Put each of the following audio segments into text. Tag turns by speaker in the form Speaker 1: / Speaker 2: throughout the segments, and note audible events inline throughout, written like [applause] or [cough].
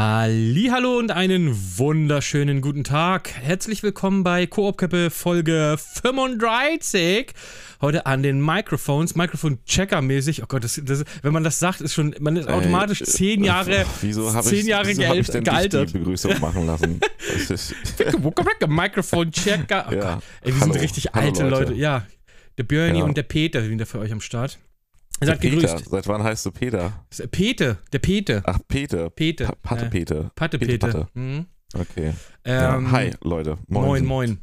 Speaker 1: Hallo und einen wunderschönen guten Tag. Herzlich willkommen bei Koop-Köppe Folge 35. Heute an den Microphones, Mikrofon-Checker-mäßig. Oh Gott, das, das, wenn man das sagt, ist schon, man ist automatisch zehn Jahre,
Speaker 2: wieso
Speaker 1: zehn
Speaker 2: ich,
Speaker 1: Jahre
Speaker 2: wieso
Speaker 1: gealt-
Speaker 2: ich denn
Speaker 1: gealtert.
Speaker 2: die Begrüßung machen lassen. Das ist, [laughs]
Speaker 1: Mikrofon-Checker. Oh
Speaker 2: Ja.
Speaker 1: Ey, wir sind
Speaker 2: Hallo.
Speaker 1: richtig
Speaker 2: Hallo,
Speaker 1: alte Leute.
Speaker 2: Leute.
Speaker 1: Ja, der Björni
Speaker 2: Ja.
Speaker 1: und der Peter sind wieder für euch am Start. Seid
Speaker 2: Peter.
Speaker 1: gegrüßt.
Speaker 2: Seit wann heißt du Peter?
Speaker 1: Das ist Pete, der Pete.
Speaker 2: Ach, Peter.
Speaker 1: Pete.
Speaker 2: Pa Patte
Speaker 1: Äh,
Speaker 2: Peter.
Speaker 1: Patte,
Speaker 2: Pete,
Speaker 1: Pete.
Speaker 2: Patte.
Speaker 1: Mhm.
Speaker 2: Okay.
Speaker 1: Ähm,
Speaker 2: ja. Hi, Leute.
Speaker 1: Moin,
Speaker 2: Moin.
Speaker 1: moin.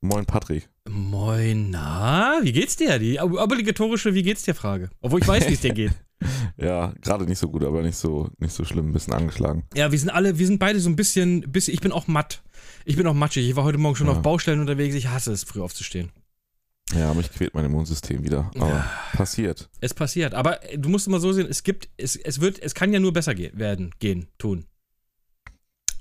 Speaker 2: Moin, Patrick.
Speaker 1: Moin, na, wie geht's dir? Die ob- obligatorische Wie geht's dir Frage. Obwohl ich weiß, wie es dir geht. [laughs]
Speaker 2: Ja, gerade nicht so gut, aber nicht so, nicht so schlimm. Ein bisschen angeschlagen.
Speaker 1: Ja, wir sind alle, wir sind beide so ein bisschen, bisschen ich bin auch matt. Ich bin auch matschig. Ich war heute Morgen schon
Speaker 2: Ja.
Speaker 1: auf Baustellen unterwegs. Ich hasse es, früh aufzustehen.
Speaker 2: Ja, mich quält mein Immunsystem wieder. Aber passiert.
Speaker 1: Es passiert. Aber äh, du musst immer so sehen, es gibt, es, es wird, es kann ja nur besser ge werden, gehen, tun.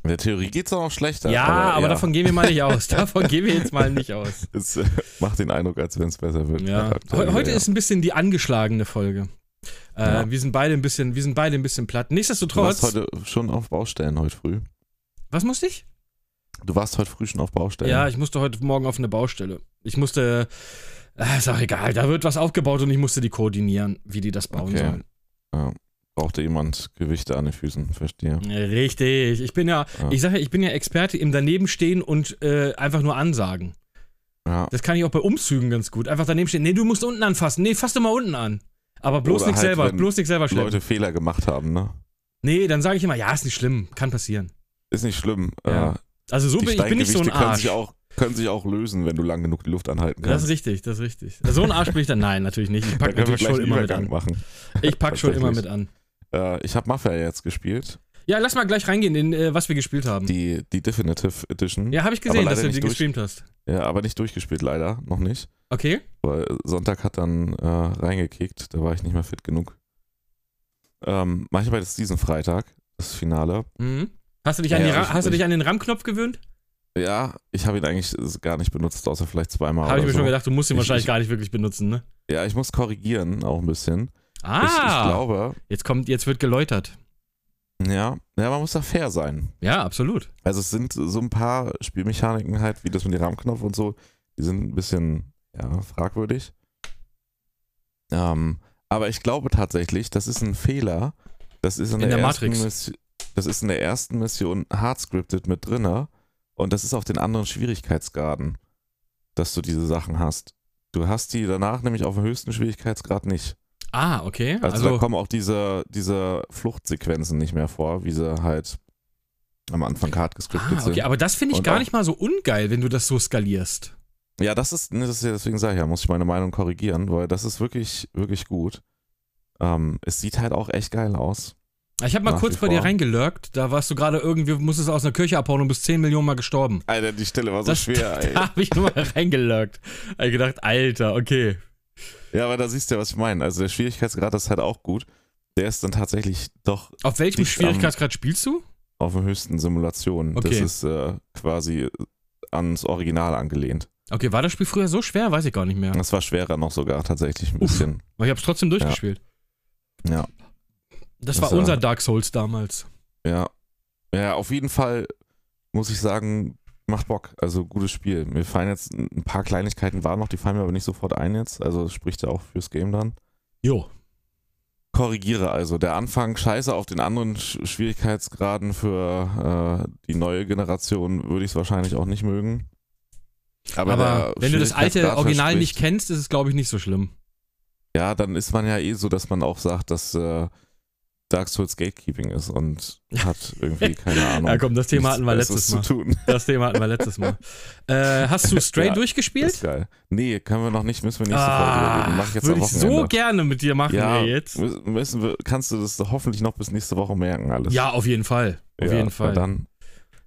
Speaker 2: In der Theorie geht's auch noch schlechter.
Speaker 1: ja, aber,
Speaker 2: ja,
Speaker 1: davon gehen wir mal nicht aus. [laughs] Davon gehen wir jetzt mal nicht aus. [laughs]
Speaker 2: Es äh, macht den Eindruck, als wenn es besser wird.
Speaker 1: Ja.
Speaker 2: Aktuell,
Speaker 1: Heu- Heute
Speaker 2: ja.
Speaker 1: ist ein bisschen die angeschlagene Folge. Äh,
Speaker 2: Ja.
Speaker 1: Wir sind beide ein bisschen, wir sind beide ein bisschen platt.
Speaker 2: Du warst
Speaker 1: Nichtsdestotrotz.
Speaker 2: heute schon auf Baustellen heute früh.
Speaker 1: was musste ich?
Speaker 2: Du warst heute früh schon auf Baustellen.
Speaker 1: Ja, ich musste heute Morgen auf eine Baustelle. Ich musste, äh, ist auch egal, da wird was aufgebaut und ich musste die koordinieren, wie die das bauen
Speaker 2: Okay.
Speaker 1: sollen.
Speaker 2: Ja. Brauchte jemand Gewichte an den Füßen, verstehe.
Speaker 1: Richtig, ich bin ja,
Speaker 2: Ja.
Speaker 1: ich sage ja, ich bin ja Experte im Danebenstehen und äh, einfach nur ansagen.
Speaker 2: Ja.
Speaker 1: Das kann ich auch bei Umzügen ganz gut. Einfach daneben stehen, nee, du musst unten anfassen, nee, fass doch mal unten an. Aber bloß
Speaker 2: Oder
Speaker 1: nicht
Speaker 2: halt,
Speaker 1: selber,
Speaker 2: wenn
Speaker 1: bloß nicht selber schleppen.
Speaker 2: Leute Fehler gemacht haben, ne?
Speaker 1: Nee, dann sage ich immer, ja, ist nicht schlimm, kann passieren.
Speaker 2: Ist nicht schlimm.
Speaker 1: Ja.
Speaker 2: Äh,
Speaker 1: Also so bin ich bin nicht so ein
Speaker 2: Steingewichte können
Speaker 1: Arsch.
Speaker 2: sich, auch, können sich auch lösen, wenn du lang genug die Luft anhalten
Speaker 1: Das
Speaker 2: kannst.
Speaker 1: ist richtig, das ist richtig. So ein Arsch bin ich dann, nein, natürlich nicht. Ich
Speaker 2: da
Speaker 1: pack
Speaker 2: können wir
Speaker 1: natürlich schon immer mit an.
Speaker 2: machen.
Speaker 1: Ich pack schon immer mit an.
Speaker 2: Äh, ich habe Mafia jetzt gespielt.
Speaker 1: Ja, lass mal gleich reingehen in äh, was wir gespielt haben.
Speaker 2: Die, die Definitive Edition.
Speaker 1: ja, habe ich gesehen, dass du die
Speaker 2: durch-
Speaker 1: gestreamt hast.
Speaker 2: Ja, aber nicht durchgespielt, leider. Noch nicht.
Speaker 1: Okay.
Speaker 2: Weil Sonntag hat dann äh, reingekickt. Da war ich nicht mehr fit genug. Ähm, aber jetzt diesen Freitag, das Finale.
Speaker 1: Mhm. Hast du dich an,
Speaker 2: Ja,
Speaker 1: die hast du
Speaker 2: ich-
Speaker 1: dich an den RAM-Knopf gewöhnt?
Speaker 2: Ja, ich habe ihn eigentlich gar nicht benutzt, außer vielleicht zweimal.
Speaker 1: Habe ich mir
Speaker 2: so.
Speaker 1: schon gedacht, du musst ihn
Speaker 2: Ich-
Speaker 1: wahrscheinlich
Speaker 2: ich-
Speaker 1: gar nicht wirklich benutzen, ne?
Speaker 2: Ja, ich muss korrigieren, auch ein bisschen.
Speaker 1: Ah,
Speaker 2: Ich, ich glaube,
Speaker 1: jetzt kommt, jetzt wird geläutert.
Speaker 2: ja, ja, man muss da fair sein.
Speaker 1: Ja, absolut.
Speaker 2: Also es sind so ein paar Spielmechaniken halt, wie das mit dem Rahmenknopf und so, die sind ein bisschen ja, fragwürdig. Ähm, aber ich glaube tatsächlich, das ist ein Fehler. Das ist in,
Speaker 1: In
Speaker 2: der,
Speaker 1: der
Speaker 2: ersten
Speaker 1: Matrix.
Speaker 2: Mission, das ist in der ersten Mission hard scripted mit drinne und das ist auf den anderen Schwierigkeitsgraden, dass du diese Sachen hast. Du hast die danach nämlich auf dem höchsten Schwierigkeitsgrad nicht.
Speaker 1: Ah, okay.
Speaker 2: Also, da
Speaker 1: Also,
Speaker 2: kommen auch diese, diese Fluchtsequenzen nicht mehr vor, wie sie halt am Anfang hart gescriptet
Speaker 1: ah, okay,
Speaker 2: sind.
Speaker 1: aber das finde ich
Speaker 2: Und
Speaker 1: gar nicht mal so ungeil, wenn du das so skalierst.
Speaker 2: Ja, das ist, ne, das ist ja deswegen sage ich ja, muss ich meine Meinung korrigieren, weil das ist wirklich, wirklich gut. Ähm, es sieht halt auch echt geil aus.
Speaker 1: Ich habe mal
Speaker 2: Nach
Speaker 1: kurz bei dir reingelurkt, da warst du gerade irgendwie, musstest aus einer Kirche abhauen und bist 10 Millionen Mal gestorben.
Speaker 2: Alter, die Stelle war so
Speaker 1: Das-
Speaker 2: schwer, ey. [laughs]
Speaker 1: Da habe ich nur mal reingelurkt. Hab ich gedacht, Alter, okay.
Speaker 2: Ja, aber da siehst du ja, was ich meine. Also der Schwierigkeitsgrad ist halt auch gut. Der ist dann tatsächlich doch
Speaker 1: Auf welchem
Speaker 2: Dicht am-
Speaker 1: Schwierigkeitsgrad spielst du?
Speaker 2: auf der höchsten Simulation.
Speaker 1: Okay.
Speaker 2: Das ist äh, quasi ans Original angelehnt.
Speaker 1: Okay, war das Spiel früher so schwer? Weiß ich gar nicht mehr.
Speaker 2: Das war schwerer noch sogar tatsächlich ein
Speaker 1: Uff.
Speaker 2: bisschen.
Speaker 1: Aber ich habe es trotzdem durchgespielt.
Speaker 2: Ja.
Speaker 1: Das
Speaker 2: Das
Speaker 1: war unser Dark Souls damals.
Speaker 2: Ja. Ja, auf jeden Fall muss ich sagen, macht Bock. Also gutes Spiel. Mir fallen jetzt ein paar Kleinigkeiten waren noch, die fallen mir aber nicht sofort ein jetzt. Also das spricht ja auch fürs Game dann.
Speaker 1: Jo.
Speaker 2: Korrigiere also. Der Anfang scheiße auf den anderen Sch Schwierigkeitsgraden für äh, die neue Generation würde ich es wahrscheinlich auch nicht mögen. Aber,
Speaker 1: Aber, wenn du das alte Original nicht kennst, ist es, glaube ich, nicht so schlimm.
Speaker 2: Ja, dann ist man ja eh so, dass man auch sagt, dass äh, Dark Souls Gatekeeping ist und [laughs] hat irgendwie keine Ahnung.
Speaker 1: Ja, komm, das Thema hatten wir letztes Mal.
Speaker 2: zu tun.
Speaker 1: Das Thema hatten wir letztes Mal. [laughs] Äh, hast du Stray
Speaker 2: Ja,
Speaker 1: durchgespielt?
Speaker 2: ist geil. Nee, können wir noch nicht, müssen wir nächste Folge drüber reden. Mach ich jetzt
Speaker 1: Ah, würde ich so gerne mit dir machen,
Speaker 2: ja,
Speaker 1: ey, jetzt.
Speaker 2: mü- müssen wir, kannst du das hoffentlich noch bis nächste Woche merken, alles.
Speaker 1: Ja, auf jeden Fall. Auf
Speaker 2: Ja,
Speaker 1: jeden Fall.
Speaker 2: Dann,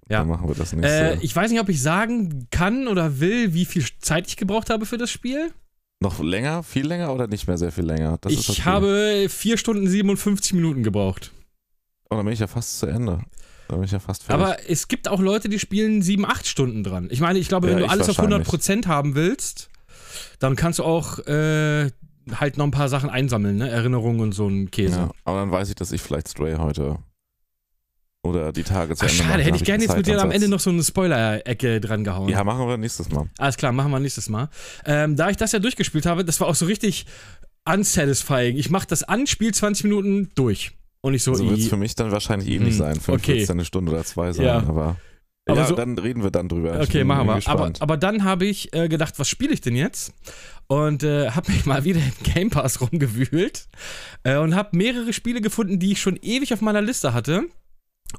Speaker 1: Ja.
Speaker 2: dann machen wir das nächste.
Speaker 1: Äh, ich weiß nicht, ob ich sagen kann oder will, wie viel Zeit ich gebraucht habe für das Spiel.
Speaker 2: Noch länger, viel länger oder nicht mehr sehr viel länger? Das ist
Speaker 1: ich habe 4 Stunden 57 Minuten gebraucht.
Speaker 2: Oh, dann bin ich ja fast zu Ende. Dann bin ich ja fast fertig.
Speaker 1: Aber es gibt auch Leute, die spielen 7, 8 Stunden dran. Ich meine, ich glaube, wenn
Speaker 2: Ja,
Speaker 1: du alles auf
Speaker 2: wahrscheinlich.
Speaker 1: 100% haben willst, dann kannst du auch äh, halt noch ein paar Sachen einsammeln, ne? Erinnerungen und so ein Käse.
Speaker 2: ja, aber dann weiß ich, dass ich vielleicht Stray heute Oder die Tage zu
Speaker 1: Ach,
Speaker 2: Ende
Speaker 1: schade, hätte ich gerne jetzt mit dir am. Ende noch so eine Spoiler-Ecke dran gehauen.
Speaker 2: Ja, machen wir nächstes Mal.
Speaker 1: Alles klar, machen wir nächstes Mal. Ähm, da ich das ja durchgespielt habe, das war auch so richtig unsatisfying. Ich mach das an, spiel 20 Minuten durch. Und ich so,
Speaker 2: So wird es für mich dann wahrscheinlich ähnlich
Speaker 1: Hm,
Speaker 2: sein. Für mich
Speaker 1: okay.
Speaker 2: eine Stunde oder zwei sein.
Speaker 1: Ja.
Speaker 2: Aber,
Speaker 1: Aber
Speaker 2: ja,
Speaker 1: so-
Speaker 2: dann reden wir dann drüber. Ich
Speaker 1: Okay, machen wir. Aber, aber dann habe ich äh, gedacht, was spiele ich denn jetzt? Und äh, habe mich [laughs] mal wieder im Game Pass rumgewühlt äh, und habe mehrere Spiele gefunden, die ich schon ewig auf meiner Liste hatte.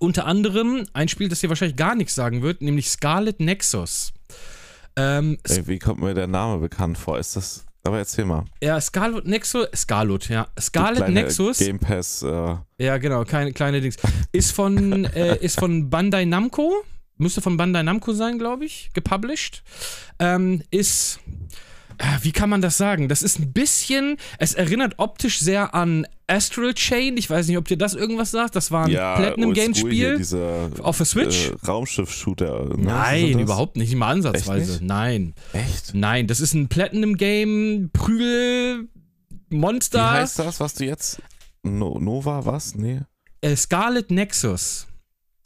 Speaker 1: Unter anderem ein Spiel, das dir wahrscheinlich gar nichts sagen wird, nämlich Scarlet Nexus. Ähm,
Speaker 2: Ey, wie kommt mir der Name bekannt vor? Ist das. Aber erzähl mal.
Speaker 1: ja, Scarlet Nexus, Scarlet, ja. Scarlet Nexus.
Speaker 2: Game Pass. Äh,
Speaker 1: Ja, genau, keine kleine Dings. Ist von, [laughs] äh, ist von Bandai Namco. Müsste von Bandai Namco sein, glaube ich, gepublished. Ähm, ist. Äh, Wie kann man das sagen? Das ist ein bisschen. Es erinnert optisch sehr an Astral Chain. Ich weiß nicht, ob dir das irgendwas sagt. Das war ein
Speaker 2: ja,
Speaker 1: Platinum
Speaker 2: oldschool
Speaker 1: Game
Speaker 2: hier,
Speaker 1: Spiel. Auf der Switch?
Speaker 2: Äh, Raumschiff-Shooter. Ne?
Speaker 1: Nein, überhaupt nicht. Nicht mal ansatzweise.
Speaker 2: Echt?
Speaker 1: Nein.
Speaker 2: Echt?
Speaker 1: Nein, das ist ein Platinum Game. Prügel.
Speaker 2: Wie
Speaker 1: Monster.
Speaker 2: heißt das, was du jetzt. No, Nova, was? Nee.
Speaker 1: Äh, Scarlet Nexus.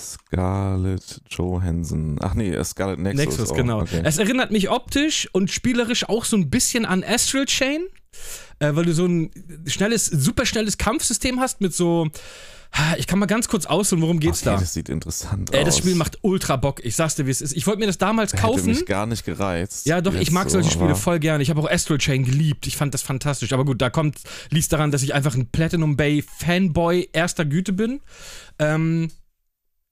Speaker 2: Scarlett Johansson. Ach nee, äh, Scarlett Nexus.
Speaker 1: Nexus,
Speaker 2: oh,
Speaker 1: genau.
Speaker 2: Okay.
Speaker 1: Es erinnert mich optisch und spielerisch auch so ein bisschen an Astral Chain, äh, weil du so ein schnelles, super schnelles Kampfsystem hast mit so. Ich kann mal ganz kurz ausholen, worum geht's
Speaker 2: okay,
Speaker 1: da?
Speaker 2: Das sieht interessant
Speaker 1: Ey,
Speaker 2: aus.
Speaker 1: das Spiel macht ultra Bock. Ich sag's dir, wie es ist. Ich wollte mir das damals
Speaker 2: Hätte
Speaker 1: kaufen.
Speaker 2: mich gar nicht gereizt.
Speaker 1: Ja, doch, ich mag
Speaker 2: so,
Speaker 1: solche Spiele voll gerne. Ich habe auch Astral Chain geliebt. Ich fand das fantastisch. Aber gut, da kommt, liegt daran, dass ich einfach ein Platinum Bay Fanboy erster Güte bin. Ähm,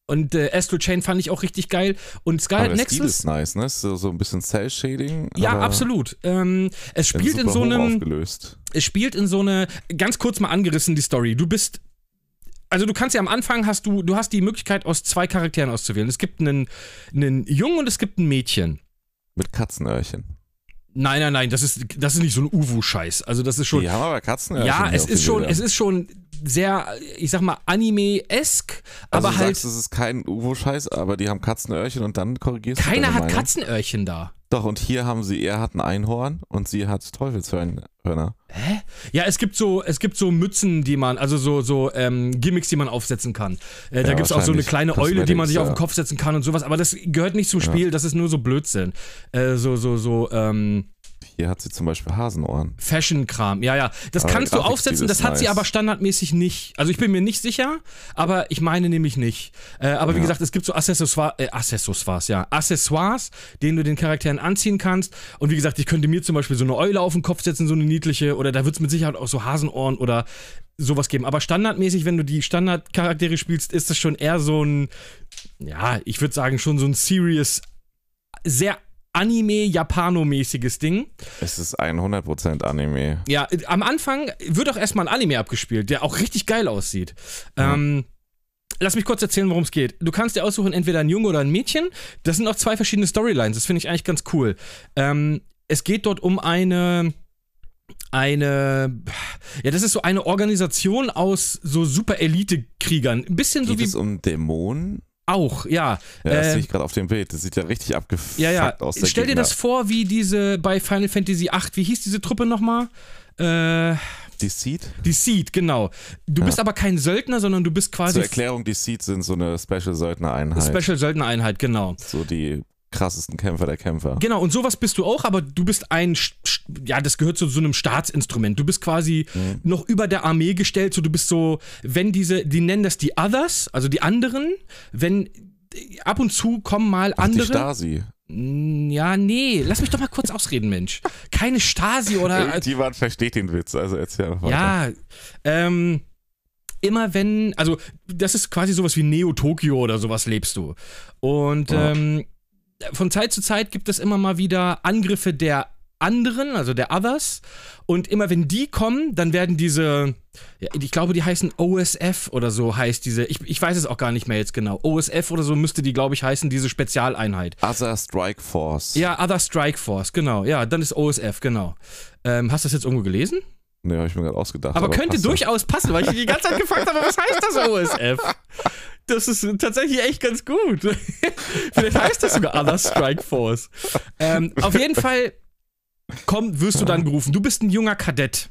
Speaker 1: und äh, Astral Chain fand ich auch richtig geil. Und
Speaker 2: Aber
Speaker 1: Scarlet
Speaker 2: der
Speaker 1: Nexus.
Speaker 2: Stil ist nice, ne? So, so ein bisschen Cell-Shading.
Speaker 1: Ja,
Speaker 2: aber
Speaker 1: absolut. Ähm, es spielt in so einem.
Speaker 2: aufgelöst.
Speaker 1: Es spielt in so eine. Ganz kurz mal angerissen die Story. Du bist. Also du kannst ja am Anfang hast du, du hast die Möglichkeit aus zwei Charakteren auszuwählen. Es gibt einen, einen Jungen und es gibt ein Mädchen.
Speaker 2: Mit Katzenöhrchen.
Speaker 1: Nein, nein, nein, das ist, das ist nicht so ein Uwu-Scheiß. Also das ist schon.
Speaker 2: Die haben aber Katzenöhrchen.
Speaker 1: ja, es ist schon,
Speaker 2: Bildern.
Speaker 1: es ist schon sehr, ich sag mal, Anime-esk,
Speaker 2: also
Speaker 1: aber
Speaker 2: du
Speaker 1: halt.
Speaker 2: sagst, es ist kein Uwo-Scheiß, aber die haben Katzenöhrchen und dann korrigierst du
Speaker 1: Keiner hat
Speaker 2: Meinung.
Speaker 1: Katzenöhrchen da.
Speaker 2: Doch, und hier haben sie, er hat ein Einhorn und sie hat Teufelshörner.
Speaker 1: Hä? Ja, es gibt so, es gibt so Mützen, die man, also so, so ähm, Gimmicks, die man aufsetzen kann. Äh, da
Speaker 2: Ja,
Speaker 1: gibt es auch so eine kleine Eule, die man sich auf den
Speaker 2: ja.
Speaker 1: Kopf setzen kann und sowas, aber das gehört nicht zum Spiel, das ist nur so Blödsinn. Äh, so, so, so, ähm,
Speaker 2: Hier hat sie zum Beispiel Hasenohren.
Speaker 1: Fashion-Kram. Ja, ja. Das
Speaker 2: Aber
Speaker 1: kannst du aufsetzen, das hat sie
Speaker 2: nice.
Speaker 1: aber standardmäßig nicht. Also ich bin mir nicht sicher, aber ich meine nämlich nicht. Äh, aber wie
Speaker 2: Ja.
Speaker 1: gesagt, es gibt so Accessoires, äh, Accessoires, ja. Accessoires, denen du den Charakteren anziehen kannst. Und wie gesagt, ich könnte mir zum Beispiel so eine Eule auf den Kopf setzen, so eine niedliche, oder da wird es mit Sicherheit auch so Hasenohren oder sowas geben. Aber standardmäßig, wenn du die Standardcharaktere spielst, ist das schon eher so ein, ja, ich würde sagen, schon so ein serious, sehr Anime-Japano-mäßiges Ding.
Speaker 2: Es ist 100% Anime.
Speaker 1: Ja, am Anfang wird auch erstmal ein Anime abgespielt, der auch richtig geil aussieht. Ähm, lass mich kurz erzählen, worum es geht. Du kannst dir aussuchen, entweder ein Junge oder ein Mädchen. Das sind auch zwei verschiedene Storylines. Das finde ich eigentlich ganz cool. Ähm, es geht dort um eine. Eine. Ja, das ist so eine Organisation aus so super Elite-Kriegern. Ein bisschen so
Speaker 2: Geht
Speaker 1: wie.
Speaker 2: es um Dämonen?
Speaker 1: Auch, ja.
Speaker 2: Ja, das
Speaker 1: Äh,
Speaker 2: sehe ich gerade auf dem Bild. Das sieht ja richtig abgefuckt
Speaker 1: ja, ja.
Speaker 2: aus. Der
Speaker 1: Stell dir
Speaker 2: Gegner.
Speaker 1: das vor, wie diese bei Final Fantasy VIII. Wie hieß diese Truppe nochmal? Äh.
Speaker 2: Die Seed?
Speaker 1: Die Seed, genau. Du
Speaker 2: Ja.
Speaker 1: bist aber kein Söldner, sondern du bist quasi
Speaker 2: Zur Erklärung, die Seed sind so eine Special-Söldner-Einheit.
Speaker 1: Special Söldnereinheit, genau.
Speaker 2: so die krassesten Kämpfer der Kämpfer.
Speaker 1: Genau, und sowas bist du auch, aber du bist ein, ja, das gehört zu so einem Staatsinstrument. Du bist quasi
Speaker 2: Mhm.
Speaker 1: noch über der Armee gestellt, so du bist so, wenn diese, die nennen das die Others, also die anderen, wenn ab und zu kommen mal
Speaker 2: Ach, die
Speaker 1: andere.
Speaker 2: Stasi.
Speaker 1: Mm, Ja, nee, lass mich doch mal kurz ausreden, Mensch. Keine Stasi oder
Speaker 2: Irgendjemand versteht den Witz, also erzähl einfach weiter.
Speaker 1: Ja, ähm, immer wenn, also das ist quasi sowas wie Neo Tokio oder sowas lebst du. Und
Speaker 2: Ja.
Speaker 1: ähm, von Zeit zu Zeit gibt es immer mal wieder Angriffe der anderen, also der Others. Und immer wenn die kommen, dann werden diese, ja, ich glaube, die heißen OSF oder so heißt diese, ich, ich weiß es auch gar nicht mehr jetzt genau. OSF oder so müsste die, glaube ich, heißen, diese Spezialeinheit.
Speaker 2: Other Strike Force.
Speaker 1: Ja, Other Strike Force, genau. Ja, dann ist OSF, genau. Ähm, hast du das jetzt irgendwo gelesen?
Speaker 2: Ne, habe ich mir gerade ausgedacht.
Speaker 1: Aber, könnte
Speaker 2: passt
Speaker 1: durchaus passen, weil ich die ganze Zeit gefragt habe, was heißt das OSF? [laughs] Das ist tatsächlich echt ganz gut. [laughs] Vielleicht heißt das sogar Other Strike Force. Ähm, auf jeden Fall komm, wirst du dann gerufen. Du bist ein junger Kadett.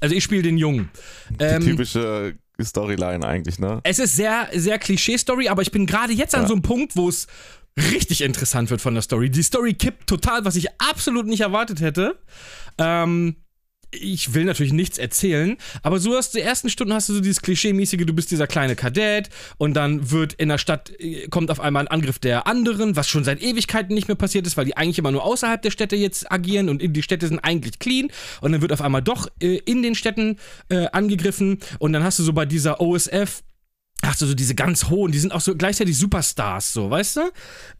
Speaker 1: Also ich spiele den Jungen.
Speaker 2: Die
Speaker 1: Ähm,
Speaker 2: typische Storyline eigentlich, ne?
Speaker 1: Es ist sehr, sehr Klischee-Story, aber ich bin gerade jetzt an
Speaker 2: Ja.
Speaker 1: so einem Punkt, wo es richtig interessant wird von der Story. Die Story kippt total, was ich absolut nicht erwartet hätte. Ähm, ich will natürlich nichts erzählen, aber so hast du die ersten Stunden hast du so dieses Klischee-mäßige, du bist dieser kleine Kadett und dann wird in der Stadt, äh, kommt auf einmal ein Angriff der anderen, was schon seit Ewigkeiten nicht mehr passiert ist, weil die eigentlich immer nur außerhalb der Städte jetzt agieren und die Städte sind eigentlich clean und dann wird auf einmal doch äh, in den Städten äh, angegriffen und dann hast du so bei dieser OSF Hast du so diese ganz hohen, die sind auch so gleichzeitig Superstars, so, weißt du?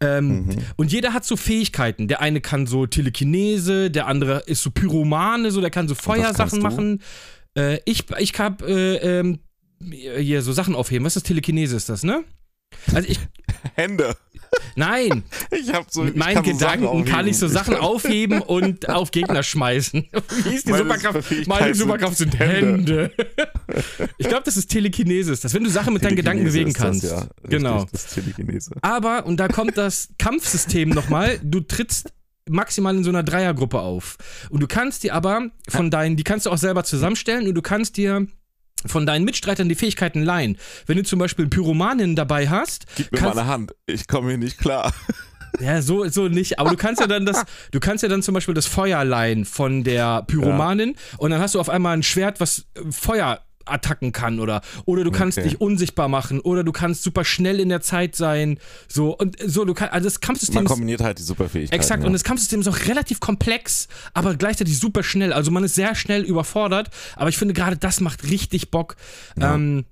Speaker 1: Ähm, Und jeder hat so Fähigkeiten. Der eine kann so Telekinese, der andere ist so Pyromane, so, der kann so Feuersachen machen. Äh, ich ich hab äh, ähm, hier so Sachen aufheben. Was ist das? Telekinese ist das, ne? Also ich,
Speaker 2: Hände.
Speaker 1: nein,
Speaker 2: Ich hab so.
Speaker 1: mit meinen
Speaker 2: kann so
Speaker 1: Gedanken kann
Speaker 2: aufheben.
Speaker 1: ich so Sachen aufheben und auf Gegner schmeißen. [laughs] Wie hieß die
Speaker 2: Meine
Speaker 1: Superkraft? Meine
Speaker 2: sind
Speaker 1: Superkraft sind
Speaker 2: Hände.
Speaker 1: Hände. [laughs] ich glaube, das ist Telekinesis, dass wenn du Sachen mit deinen Gedanken bewegen
Speaker 2: ist
Speaker 1: kannst.
Speaker 2: Das, ja.
Speaker 1: genau.
Speaker 2: Richtig, das ist Telekinese.
Speaker 1: Aber, und da kommt das Kampfsystem nochmal, du trittst maximal in so einer Dreiergruppe auf. Und du kannst dir aber von deinen, die kannst du auch selber zusammenstellen und du kannst dir von deinen Mitstreitern die Fähigkeiten leihen. Wenn du zum Beispiel Pyromanen dabei hast,
Speaker 2: Gib mir
Speaker 1: kannst-
Speaker 2: mal eine Hand. Ich komme hier nicht klar. [laughs]
Speaker 1: ja, so, so nicht, aber du kannst ja dann das, du kannst ja dann zum Beispiel das Feuer leihen von der Pyromanin und dann hast du auf einmal ein Schwert, was äh, Feuerattacken kann oder oder du kannst
Speaker 2: Okay.
Speaker 1: dich unsichtbar machen oder du kannst super schnell in der Zeit sein so und so du kannst also das Kampfsystem
Speaker 2: Man
Speaker 1: ist
Speaker 2: kombiniert halt die Superfähigkeiten.
Speaker 1: Exakt,
Speaker 2: ja.
Speaker 1: und das Kampfsystem ist auch relativ komplex, aber gleichzeitig super schnell. Also man ist sehr schnell überfordert, aber ich finde gerade das macht richtig Bock.
Speaker 2: Ja.
Speaker 1: Ähm,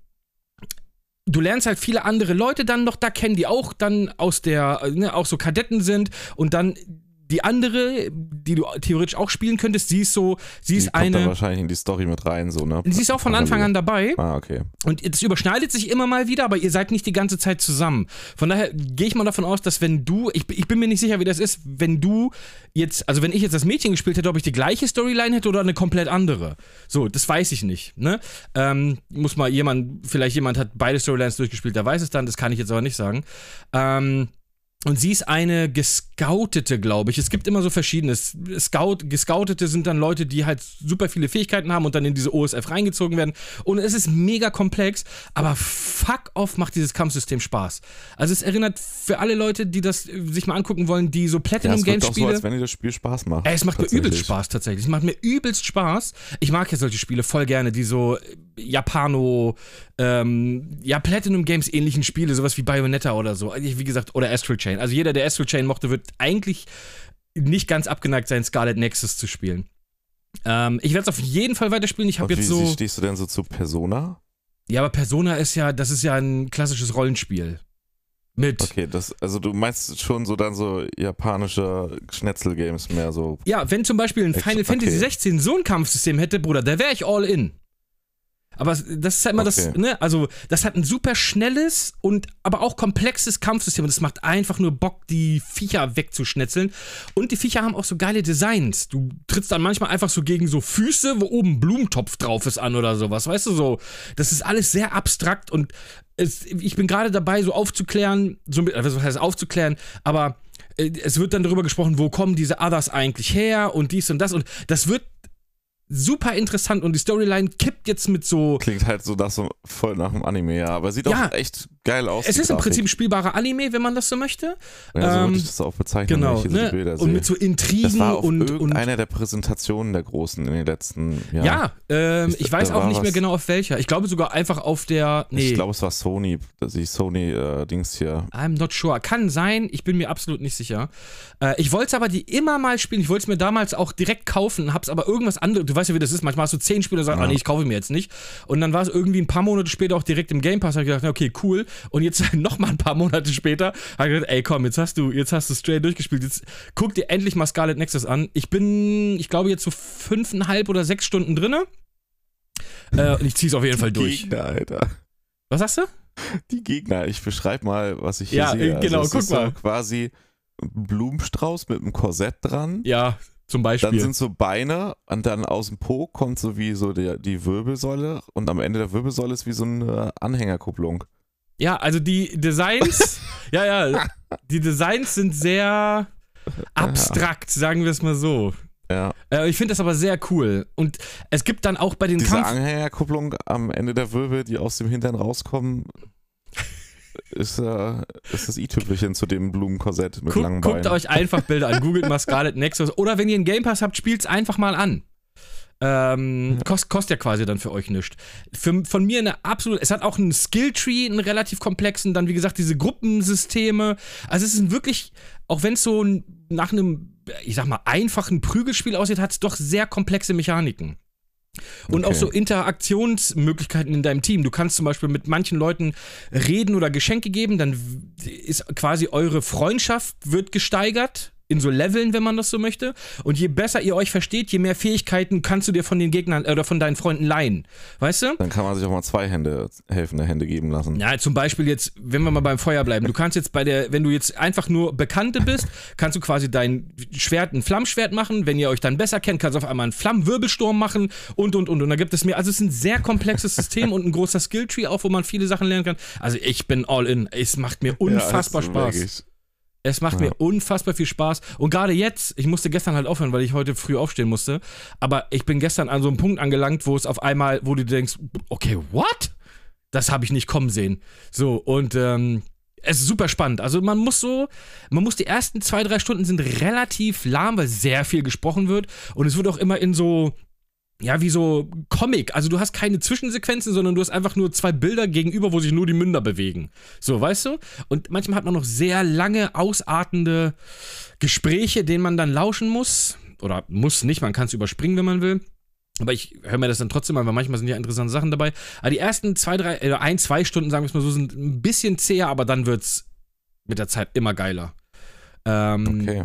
Speaker 1: du lernst halt viele andere Leute dann noch da kennen, die auch dann aus der, ne, auch so Kadetten sind und dann die andere, die du theoretisch auch spielen könntest, sie ist so, sie
Speaker 2: die
Speaker 1: ist
Speaker 2: kommt dann
Speaker 1: eine,
Speaker 2: wahrscheinlich in die Story mit rein, so, ne?
Speaker 1: sie ist auch von Anfang an dabei.
Speaker 2: Ah, okay.
Speaker 1: Und es überschneidet sich immer mal wieder, aber ihr seid nicht die ganze Zeit zusammen. Von daher gehe ich mal davon aus, dass wenn du, ich, ich bin mir nicht sicher, wie das ist, wenn du jetzt, also wenn ich jetzt das Mädchen gespielt hätte, ob ich die gleiche Storyline hätte oder eine komplett andere. So, das weiß ich nicht. Ne? Ähm, muss mal jemand, vielleicht jemand hat beide Storylines durchgespielt, der weiß es dann, das kann ich jetzt aber nicht sagen. Ähm, und sie ist eine Gescoutete, glaube ich. Es gibt immer so verschiedene. Scout, Gescoutete sind dann Leute, die halt super viele Fähigkeiten haben und dann in diese OSF reingezogen werden. Und es ist mega komplex, aber fuck off macht dieses Kampfsystem Spaß. Also es erinnert für alle Leute, die das äh, sich mal angucken wollen, die so
Speaker 2: Ja,
Speaker 1: Platinum
Speaker 2: es
Speaker 1: Games
Speaker 2: wirkt auch so, als wenn dir das Spiel Spaß macht.
Speaker 1: Ey, es macht mir übelst. Spaß tatsächlich. Es macht mir übelst Spaß. Ich mag ja solche Spiele voll gerne, die so äh, Japano, ähm, ja, Platinum Games ähnlichen Spiele, sowas wie Bayonetta oder so. Also Wie gesagt, oder Astral Chain. Also jeder, der Astral Chain mochte, wird eigentlich nicht ganz abgeneigt sein, Scarlet Nexus zu spielen. Ähm, ich werde es auf jeden Fall weiterspielen. Ich habe jetzt
Speaker 2: wie,
Speaker 1: so.
Speaker 2: wie stehst du denn so zu Persona?
Speaker 1: Ja, aber Persona ist ja, das ist ja ein klassisches Rollenspiel. Mit.
Speaker 2: Okay, das, also du meinst schon so dann so japanische Schnetzel-Games mehr so.
Speaker 1: Ja, wenn zum Beispiel ein Final Fantasy
Speaker 2: okay.
Speaker 1: 16 so ein Kampfsystem hätte, Bruder, da wäre ich all in. Aber das ist halt immer das,
Speaker 2: Okay.
Speaker 1: ne, also das hat ein super schnelles und aber auch komplexes Kampfsystem und es macht einfach nur Bock, die Viecher wegzuschnetzeln. Und die Viecher haben auch so geile Designs. Du trittst dann manchmal einfach so gegen so Füße, wo oben ein Blumentopf drauf ist an oder sowas, weißt du so. Das ist alles sehr abstrakt und es, ich bin gerade dabei, so aufzuklären, so, also was heißt aufzuklären, aber äh, es wird dann darüber gesprochen, wo kommen diese Others eigentlich her und dies und das und das wird super interessant und die Storyline kippt jetzt mit so
Speaker 2: Klingt halt so das so voll nach einem Anime, ja. Aber sieht
Speaker 1: Ja.
Speaker 2: auch echt geil aus.
Speaker 1: es
Speaker 2: die
Speaker 1: ist im
Speaker 2: Grafik.
Speaker 1: Prinzip ein spielbarer Anime, wenn man das so möchte.
Speaker 2: Ja, so würde
Speaker 1: ähm,
Speaker 2: ich das auch bezeichnen,
Speaker 1: Genau,
Speaker 2: wenn ich
Speaker 1: ne?
Speaker 2: die Bilder
Speaker 1: und
Speaker 2: sehe.
Speaker 1: mit so
Speaker 2: das
Speaker 1: Intrigen
Speaker 2: war auf
Speaker 1: und, und
Speaker 2: irgendeiner der Präsentationen der Großen in den letzten Jahren.
Speaker 1: ja, ähm,
Speaker 2: Ist-
Speaker 1: ich weiß auch nicht mehr genau auf welcher. Ich glaube sogar einfach auf der nee,
Speaker 2: Ich glaube, es war Sony, dass ich Sony-Dings hier.
Speaker 1: I'm not sure. Kann sein, ich bin mir absolut nicht sicher. Äh, ich wollte es aber die immer mal spielen. Ich wollte es mir damals auch direkt kaufen, hab's aber irgendwas anderes. Du weißt ja, wie das ist. Manchmal hast du zehn Spiele und sagst,
Speaker 2: Ja.
Speaker 1: ah, nee, ich kaufe mir jetzt nicht. Und dann war es irgendwie ein paar Monate später auch direkt im Game Pass. Da hab ich gedacht, okay, cool. Und jetzt [laughs] nochmal ein paar Monate später habe ich gedacht, ey, komm, jetzt hast du, jetzt hast du straight durchgespielt. Jetzt guck dir endlich mal Scarlet Nexus an. Ich bin, ich glaube, jetzt so fünfeinhalb oder sechs Stunden drinne. Äh, und ich zieh's auf jeden Fall durch.
Speaker 2: Gegner, Alter.
Speaker 1: Was sagst du?
Speaker 2: Die Gegner. Ich beschreibe mal, was ich hier
Speaker 1: Ja,
Speaker 2: sehe.
Speaker 1: äh, genau,
Speaker 2: es
Speaker 1: guck
Speaker 2: ist
Speaker 1: mal.
Speaker 2: So quasi ein Blumenstrauß mit einem Korsett dran.
Speaker 1: Ja, zum
Speaker 2: Dann
Speaker 1: Beispiel.
Speaker 2: sind so Beine und dann aus dem Po kommt so wie so der, die Wirbelsäule und am Ende der Wirbelsäule ist wie so eine Anhängerkupplung.
Speaker 1: Ja, also die Designs, [laughs] ja, ja, die Designs sind sehr abstrakt, sagen wir es mal so.
Speaker 2: Ja.
Speaker 1: Äh, ich finde das aber sehr cool. Und es gibt dann auch bei den
Speaker 2: Diese
Speaker 1: Kampf...
Speaker 2: Anhängerkupplung am Ende der Wirbel, die aus dem Hintern rauskommen, ist, äh, ist das i-Tüpfelchen zu dem Blumenkorsett mit
Speaker 1: Guck,
Speaker 2: langen
Speaker 1: guckt
Speaker 2: Beinen.
Speaker 1: euch einfach Bilder an. Googelt mal Scarlet Nexus. Oder wenn ihr einen Game Pass habt, spielt's einfach mal an. Ähm, kost, kostet ja quasi dann für euch nichts. Für, von mir eine absolute. Es hat auch einen Skilltree, einen relativ komplexen, dann wie gesagt diese Gruppensysteme. Also es ist ein wirklich, auch wenn es so nach einem, ich sag mal, einfachen Prügelspiel aussieht, hat es doch sehr komplexe Mechaniken. Und
Speaker 2: Okay.
Speaker 1: auch so Interaktionsmöglichkeiten in deinem Team. Du kannst zum Beispiel mit manchen Leuten reden oder Geschenke geben, dann ist quasi eure Freundschaft wird gesteigert. In so Leveln, wenn man das so möchte. Und je besser ihr euch versteht, je mehr Fähigkeiten kannst du dir von den Gegnern äh, oder von deinen Freunden leihen. Weißt du?
Speaker 2: Dann kann man sich auch mal zwei Hände, helfende Hände geben lassen.
Speaker 1: Ja, zum Beispiel jetzt, wenn wir mal beim Feuer bleiben, du kannst jetzt bei der, wenn du jetzt einfach nur Bekannte bist, kannst du quasi dein Schwert ein Flammschwert machen. Wenn ihr euch dann besser kennt, kannst du auf einmal einen Flammenwirbelsturm machen und und und. Und da gibt es mehr. Also es ist ein sehr komplexes System und ein großer Skilltree auch, wo man viele Sachen lernen kann. Also ich bin all in. Es macht mir unfassbar
Speaker 2: Ja,
Speaker 1: Spaß.
Speaker 2: wirklich-
Speaker 1: Es macht
Speaker 2: Ja.
Speaker 1: mir unfassbar viel Spaß. Und gerade jetzt, ich musste gestern halt aufhören, weil ich heute früh aufstehen musste. Aber ich bin gestern an so einem Punkt angelangt, wo es auf einmal, wo du denkst, okay, what? Das habe ich nicht kommen sehen. So, und ähm, es ist super spannend. Also man muss so, man muss die ersten zwei, drei Stunden sind relativ lahm, weil sehr viel gesprochen wird. Und es wird auch immer in so, ja, wie so Comic. Also du hast keine Zwischensequenzen, sondern du hast einfach nur zwei Bilder gegenüber, wo sich nur die Münder bewegen. So, weißt du? Und manchmal hat man noch sehr lange, ausartende Gespräche, denen man dann lauschen muss. Oder muss nicht, man kann es überspringen, wenn man will. Aber ich höre mir das dann trotzdem an, weil manchmal sind ja interessante Sachen dabei. Aber die ersten zwei, drei, äh, ein, zwei Stunden, sagen wir es mal so, sind ein bisschen zäher, aber dann wird's mit der Zeit immer geiler. Ähm,
Speaker 2: Okay.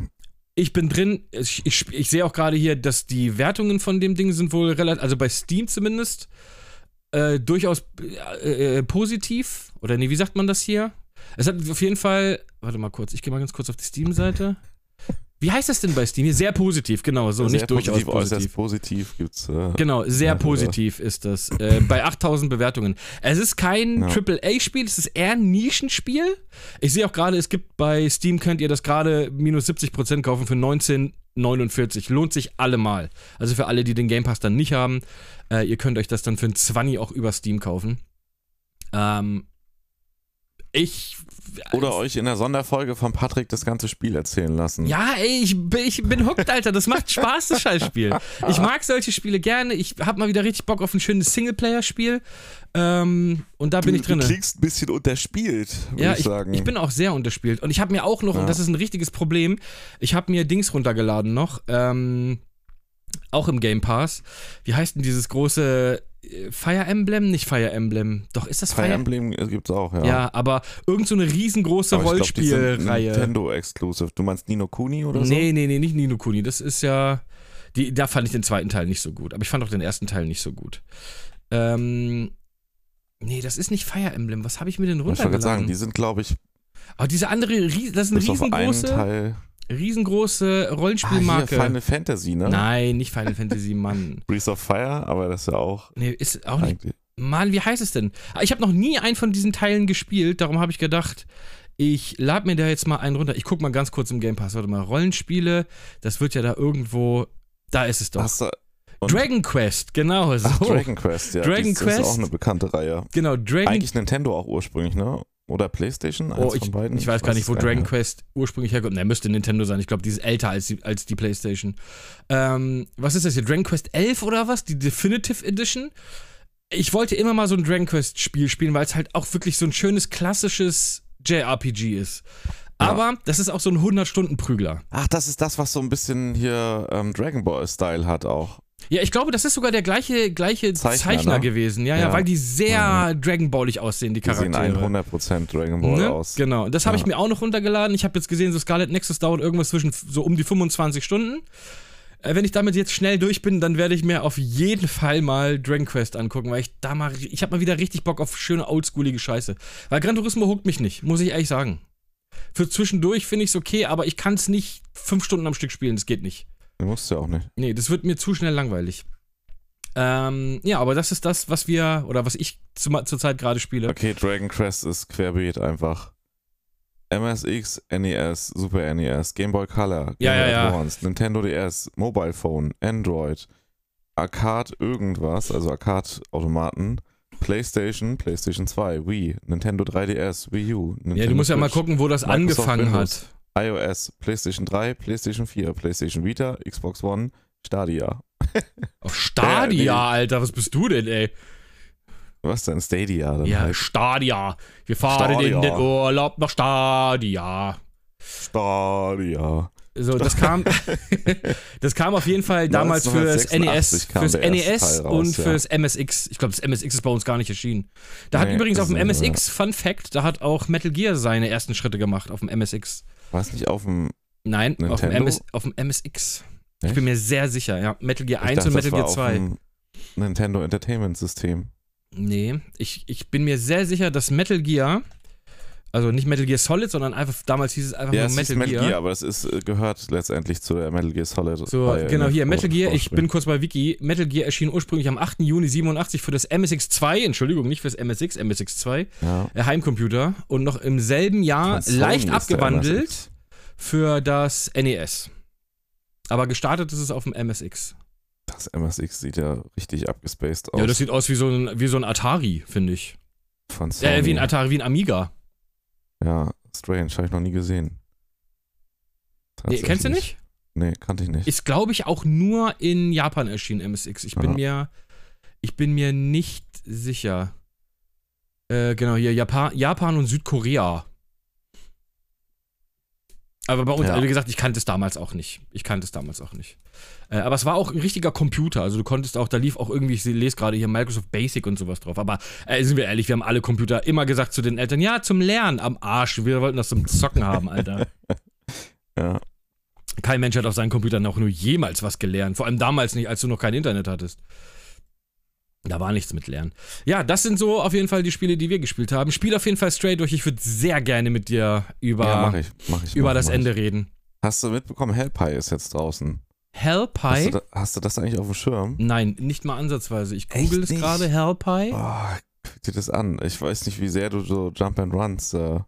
Speaker 1: Ich bin drin. Ich, ich, ich sehe auch gerade hier, dass die Wertungen von dem Ding sind wohl relativ, also bei Steam zumindest, äh, durchaus äh, äh, positiv. Oder nee, wie sagt man das hier? Es hat auf jeden Fall. Warte mal kurz, ich gehe mal ganz kurz auf die Steam-Seite. Wie heißt das denn bei Steam? Hier sehr positiv, genau, so,
Speaker 2: Sehr
Speaker 1: nicht durchaus
Speaker 2: positiv, äußerst
Speaker 1: positiv.
Speaker 2: positiv gibt's. Äh,
Speaker 1: Genau, sehr
Speaker 2: Ja,
Speaker 1: positiv ist das. Äh, bei 8000 Bewertungen. Es ist kein
Speaker 2: Ja.
Speaker 1: AAA-Spiel, es ist eher ein Nischenspiel. Ich sehe auch gerade, es gibt bei Steam, könnt ihr das gerade minus 70% kaufen für 19,49. Lohnt sich allemal. Also für alle, die den Game Pass dann nicht haben, äh, ihr könnt euch das dann für ein 20 auch über Steam kaufen. Ähm, ich.
Speaker 2: Oder euch in der Sonderfolge von Patrick das ganze Spiel erzählen lassen.
Speaker 1: Ja, ey, ich bin, ich bin hooked, Alter. Das macht Spaß, das Scheißspiel. Ich mag solche Spiele gerne. Ich hab mal wieder richtig Bock auf ein schönes Singleplayer-Spiel. Ähm, und da bin ich drin.
Speaker 2: Du klingst ein bisschen unterspielt, würde
Speaker 1: Ja,
Speaker 2: ich
Speaker 1: ich,
Speaker 2: sagen.
Speaker 1: ich bin auch sehr unterspielt. Und ich habe mir auch noch,
Speaker 2: Ja.
Speaker 1: und das ist ein richtiges Problem, ich habe mir Dings runtergeladen noch, ähm, auch im Game Pass. Wie heißt denn dieses große Fire Emblem? Nicht Fire Emblem. Doch, ist das
Speaker 2: Fire
Speaker 1: Fire,
Speaker 2: Emblem gibt's auch, ja.
Speaker 1: Ja, aber irgend so eine riesengroße Rollspielreihe.
Speaker 2: Nintendo Exclusive. Du meinst Nino Kuni oder so?
Speaker 1: Nee, nee, nee, nicht Nino Kuni. Das ist ja. Die, da fand ich den zweiten Teil nicht so gut. Aber ich fand auch den ersten Teil nicht so gut. Ähm. Nee, das ist nicht Fire Emblem. Was habe ich mir denn
Speaker 2: Ich wollte gerade sagen,
Speaker 1: runtergeladen?
Speaker 2: die sind, glaube ich,
Speaker 1: Aber diese andere, das ist eine
Speaker 2: bis auf einen
Speaker 1: riesengroße,
Speaker 2: Teil.
Speaker 1: Riesengroße
Speaker 2: Ah,
Speaker 1: Rollenspielmarke.
Speaker 2: Final Fantasy, ne?
Speaker 1: Nein, nicht Final Fantasy, Mann. [laughs]
Speaker 2: Breath of Fire, aber das ist ja auch
Speaker 1: Nee, ist auch nicht.
Speaker 2: eigentlich.
Speaker 1: Mann, wie heißt es denn? Ah, Ich habe noch nie einen von diesen Teilen gespielt, darum habe ich gedacht, ich lade mir da jetzt mal einen runter. Ich guck mal ganz kurz im Game Pass. Warte mal, Rollenspiele, das wird ja da irgendwo. Da ist es doch.
Speaker 2: Hast du, und-
Speaker 1: Dragon Quest, genau so.
Speaker 2: Ach, Dragon Quest, ja.
Speaker 1: Dragon
Speaker 2: das
Speaker 1: Quest.
Speaker 2: ist auch eine bekannte Reihe.
Speaker 1: Genau, Dragon
Speaker 2: Eigentlich Nintendo auch ursprünglich, ne? Oder PlayStation?
Speaker 1: Oh, ich, ich weiß gar nicht, wo Dragon. Quest ursprünglich herkommt. Ne, müsste Nintendo sein. Ich glaube, die ist älter als die, als die PlayStation. Ähm, was ist das hier? Dragon Quest 11 oder was? Die Definitive Edition? Ich wollte immer mal so ein Dragon Quest Spiel spielen, weil es halt auch wirklich so ein schönes, klassisches JRPG ist. Aber das ist auch so ein 100-Stunden-Prügler.
Speaker 2: Ach, das ist das, was so ein bisschen hier ähm, Dragon Ball-Style hat auch.
Speaker 1: Ja, ich glaube, das ist sogar der gleiche, gleiche Zeichner,
Speaker 2: Zeichner, ne?
Speaker 1: gewesen. Ja, ja,
Speaker 2: Ja.
Speaker 1: weil die sehr Dragon Ballig aussehen, die
Speaker 2: Die sehen
Speaker 1: Charaktere.
Speaker 2: 100% Dragon Ball
Speaker 1: Ne?
Speaker 2: aus.
Speaker 1: Genau, das habe
Speaker 2: Ja.
Speaker 1: ich mir auch noch runtergeladen. Ich habe jetzt gesehen, so Scarlet Nexus dauert irgendwas zwischen so um die 25 Stunden. Äh, wenn ich damit jetzt schnell durch bin, dann werde ich mir auf jeden Fall mal Dragon Quest angucken, weil ich da mal, ich habe mal wieder richtig Bock auf schöne oldschoolige Scheiße. Weil Gran Turismo huckt mich nicht, muss ich ehrlich sagen. Für zwischendurch finde ich es okay, aber ich kann es nicht fünf Stunden am Stück spielen, das geht nicht.
Speaker 2: Du musst ja auch nicht.
Speaker 1: Nee, das wird mir zu schnell langweilig. Ähm, ja, aber das ist das, was wir, oder was ich zu, zurzeit gerade spiele.
Speaker 2: Okay, Dragon Quest ist querbeet einfach. MSX, NES, Super NES, Game Boy Color, Game
Speaker 1: Ja, ja,
Speaker 2: Boy
Speaker 1: ja.
Speaker 2: Advance, Nintendo DS, Mobile Phone, Android, Arcade irgendwas, also Arcade-Automaten, PlayStation, PlayStation 2, Wii, Nintendo 3DS, Wii U, Nintendo
Speaker 1: Ja, du musst ja mal
Speaker 2: Switch,
Speaker 1: gucken, wo das
Speaker 2: Microsoft
Speaker 1: angefangen
Speaker 2: Windows.
Speaker 1: hat.
Speaker 2: iOS, PlayStation 3, PlayStation 4, PlayStation Vita, Xbox One, Stadia. [laughs]
Speaker 1: Oh, Stadia,
Speaker 2: nee.
Speaker 1: Alter, was bist du denn, ey?
Speaker 2: Was denn? Stadia dann
Speaker 1: Ja,
Speaker 2: halt.
Speaker 1: Stadia. Wir fahren
Speaker 2: Stadia.
Speaker 1: in den Urlaub nach Stadia.
Speaker 2: Stadia.
Speaker 1: So, das kam, [laughs] das kam auf jeden Fall damals fürs
Speaker 2: 1986
Speaker 1: NES, fürs NES
Speaker 2: raus,
Speaker 1: und
Speaker 2: ja.
Speaker 1: fürs MSX. Ich glaube, das MSX ist bei uns gar nicht erschienen. Da hat
Speaker 2: Nee,
Speaker 1: übrigens auf dem MSX, Fun Fact, da hat auch Metal Gear seine ersten Schritte gemacht auf dem MSX.
Speaker 2: War es nicht auf dem.
Speaker 1: Nein, auf dem,
Speaker 2: Nintendo?
Speaker 1: MS, auf dem MSX. Ich
Speaker 2: Echt?
Speaker 1: bin mir sehr sicher, ja. Metal Gear
Speaker 2: Ich
Speaker 1: 1
Speaker 2: dachte,
Speaker 1: und Metal
Speaker 2: das war
Speaker 1: Gear
Speaker 2: auf
Speaker 1: 2.
Speaker 2: dem Nintendo Entertainment System.
Speaker 1: Nee, ich, ich bin mir sehr sicher, dass Metal Gear, also nicht Metal Gear Solid, sondern einfach, damals hieß es einfach
Speaker 2: Ja,
Speaker 1: nur
Speaker 2: es
Speaker 1: Metal,
Speaker 2: Metal
Speaker 1: Gear.
Speaker 2: Gear, aber es ist, äh, gehört letztendlich zu der Metal Gear Solid.
Speaker 1: So, genau, hier, Metal Gear, ich bin kurz bei Wiki. Metal Gear erschien ursprünglich am 8. Juni 87 für das MSX2, Entschuldigung, nicht fürs MSX, MSX2,
Speaker 2: Ja.
Speaker 1: äh, Heimcomputer. Und noch im selben Jahr, leicht abgewandelt, für das NES. Aber gestartet ist es auf dem MSX.
Speaker 2: Das MSX sieht ja richtig abgespaced aus.
Speaker 1: Ja, das sieht aus wie so ein, wie so ein Atari, finde ich.
Speaker 2: von Sony.
Speaker 1: Äh, wie ein Atari, wie ein Amiga.
Speaker 2: Ja, strange, habe ich noch nie gesehen.
Speaker 1: Nee, kennst du nicht?
Speaker 2: Nee, kannte ich nicht.
Speaker 1: Ist, glaube ich, auch nur in Japan erschienen, MSX. Ich bin mir, ich bin mir nicht sicher. Äh, genau, hier Japan, Japan und Südkorea. Aber bei uns,
Speaker 2: Ja.
Speaker 1: also wie gesagt, ich kannte es damals auch nicht. Ich kannte es damals auch nicht. Äh, aber es war auch ein richtiger Computer. Also du konntest auch, da lief auch irgendwie, ich lese gerade hier Microsoft Basic und sowas drauf. Aber äh, sind wir ehrlich, wir haben alle Computer immer gesagt zu den Eltern, ja, zum Lernen am Arsch. Wir wollten das zum Zocken haben, Alter. [laughs]
Speaker 2: ja.
Speaker 1: Kein Mensch hat auf seinen Computern auch nur jemals was gelernt. Vor allem damals nicht, als du noch kein Internet hattest. Da war nichts mit Lernen. Ja, das sind so auf jeden Fall die Spiele, die wir gespielt haben. Spiel auf jeden Fall straight durch. Ich würde sehr gerne mit dir über,
Speaker 2: ja, mach ich. Mach ich
Speaker 1: über
Speaker 2: mach,
Speaker 1: das Ende reden.
Speaker 2: Hast du mitbekommen, Hellpie ist jetzt draußen. Hast
Speaker 1: Hellpie?
Speaker 2: du, da, hast du das eigentlich auf dem Schirm?
Speaker 1: Nein, nicht mal ansatzweise. Ich google es gerade. Hellpie?
Speaker 2: Oh, guck dir das an. Ich weiß nicht, wie sehr du so Jump and Runs. Äh,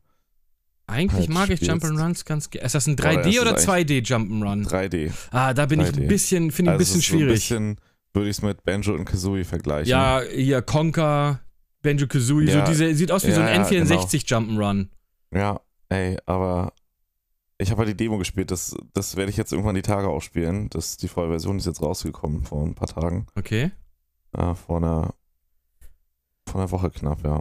Speaker 1: Eigentlich
Speaker 2: halt
Speaker 1: mag ich
Speaker 2: spielst.
Speaker 1: Jump'n'Runs ganz gerne. Ist das ein
Speaker 2: Boah, das
Speaker 1: 3D
Speaker 2: ist
Speaker 1: oder
Speaker 2: eigentlich
Speaker 1: 2D Jump'n'Run?
Speaker 2: 3D.
Speaker 1: Ah, da bin ich
Speaker 2: 3D.
Speaker 1: ein bisschen, finde ich ein
Speaker 2: Also
Speaker 1: bisschen
Speaker 2: es ist so
Speaker 1: schwierig.
Speaker 2: bisschen würde ich es mit Banjo und Kazooie vergleichen.
Speaker 1: ja, hier Conker, Banjo Kazooie,
Speaker 2: Ja.
Speaker 1: so diese, sieht aus wie so
Speaker 2: Ja,
Speaker 1: ein
Speaker 2: ja, genau.
Speaker 1: N64 Jump'n'Run.
Speaker 2: Ja, ey, aber ich habe halt die Demo gespielt. Das, das werde ich jetzt irgendwann die Tage auch spielen. Das, die volle Version ist jetzt rausgekommen vor ein paar Tagen.
Speaker 1: Okay.
Speaker 2: Äh, vor einer vor einer Woche knapp, ja.